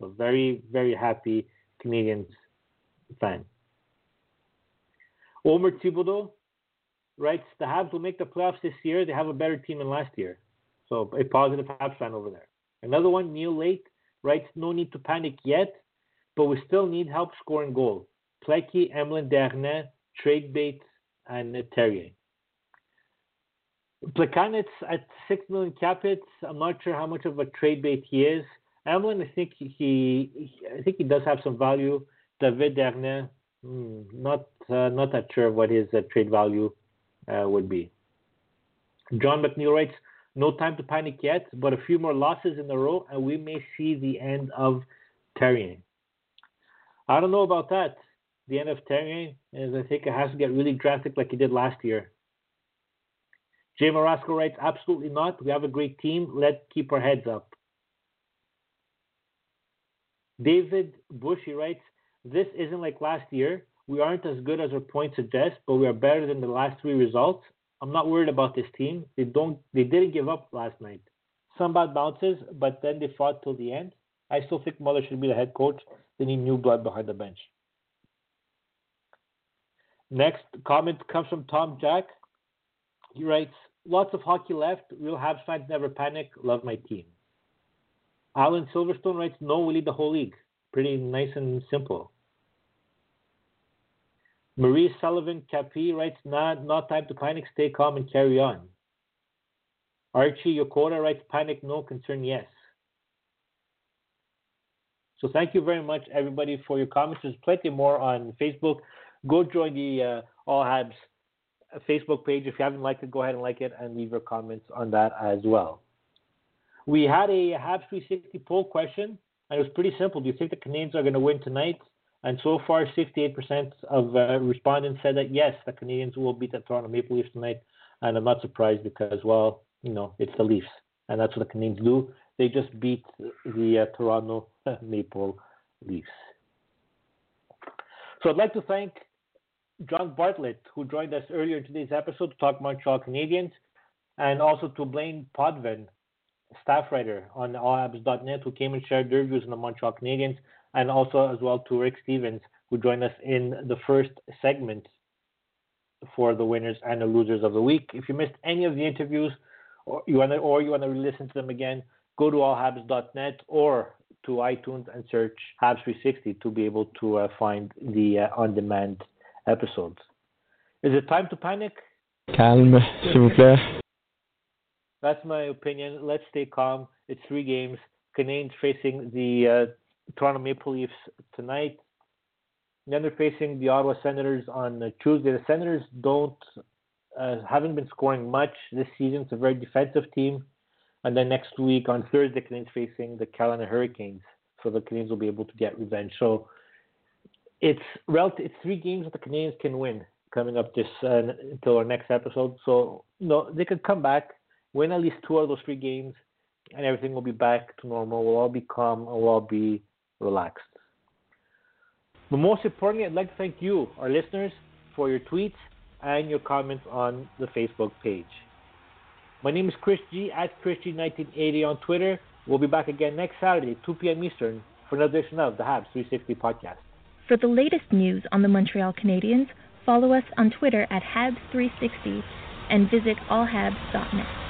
E: So very, very happy Canadiens fan. Omer Thibodeau writes, the Habs will make the playoffs this year. They have a better team than last year. So a positive Habs fan over there. Another one, Neil Lake, writes, no need to panic yet, but we still need help scoring goals. Plecky, Emelin Desharnais, trade bait, and Therrien. Plekanec at six million cap hits. I'm not sure how much of a trade bait he is. Emelin, I think he, I think he does have some value. David Desharnais, hmm, not uh, not that sure what his uh, trade value uh, would be. John McNeil writes, "No time to panic yet, but a few more losses in a row, and we may see the end of Therrien." I don't know about that. The end of Therrien, is, I think it has to get really drastic like he did last year. Jay Marasco writes, "Absolutely not. We have a great team. Let's keep our heads up." David Bushy writes, This isn't like last year. We aren't as good as our points suggest, but we are better than the last three results. I'm not worried about this team. They don't they didn't give up last night. Some bad bounces, but then they fought till the end. I still think Muller should be the head coach. They need new blood behind the bench. Next comment comes from Tom Jack. He writes, Lots of hockey left. Real Habs fans never panic. Love my team. Alan Silverstone writes, No, we lead the whole league. Pretty nice and simple. Marie Sullivan Capi writes, not, not time to panic, stay calm and carry on. Archie Yokota writes, panic, no, concern, yes. So thank you very much, everybody, for your comments. There's plenty more on Facebook. Go join the uh, All Habs Facebook page. If you haven't liked it, go ahead and like it and leave your comments on that as well. We had a Habs 360 poll question, and it was pretty simple. Do you think the Canadiens are going to win tonight? And so far, 68% of uh, respondents said that yes, the Canadiens will beat the Toronto Maple Leafs tonight. And I'm not surprised because, well, you know, it's the Leafs, and that's what the Canadiens do. They just beat the uh, Toronto Maple Leafs. So I'd like to thank John Bartlett, who joined us earlier in today's episode to talk Montreal Canadiens, and also to Blain Potvin, staff writer on allhabs.net who came and shared their views on the Montreal Canadiens, and also as well to Rick Stevens who joined us in the first segment for the winners and the losers of the week. If you missed any of the interviews, or you want to, or you want to listen to them again, go to allhabs.net or to iTunes and search Habs 360 to be able to uh, find the uh, on-demand episodes. Is it time to panic?
J: Calm, s'il vous plaît.
E: That's my opinion. Let's stay calm. It's three games. Canadiens facing the uh, Toronto Maple Leafs tonight. Then they're facing the Ottawa Senators on uh, Tuesday. The Senators don't uh, haven't been scoring much this season. It's a very defensive team. And then next week on Thursday, Canadiens facing the Carolina Hurricanes. So the Canadians will be able to get revenge. So it's relative. It's three games that the Canadians can win coming up this uh, until our next episode. So no, they could come back win at least two of those three games, and everything will be back to normal. We'll all be calm we'll all be relaxed. But most importantly, I'd like to thank you, our listeners, for your tweets and your comments on the Facebook page. My name is Chris G at ChrisG1980 on Twitter. We'll be back again next Saturday, 2 p.m. Eastern, for another edition of the Habs 360 podcast.
D: For the latest news on the Montreal Canadiens, follow us on Twitter at Habs360 and visit allhabs.net.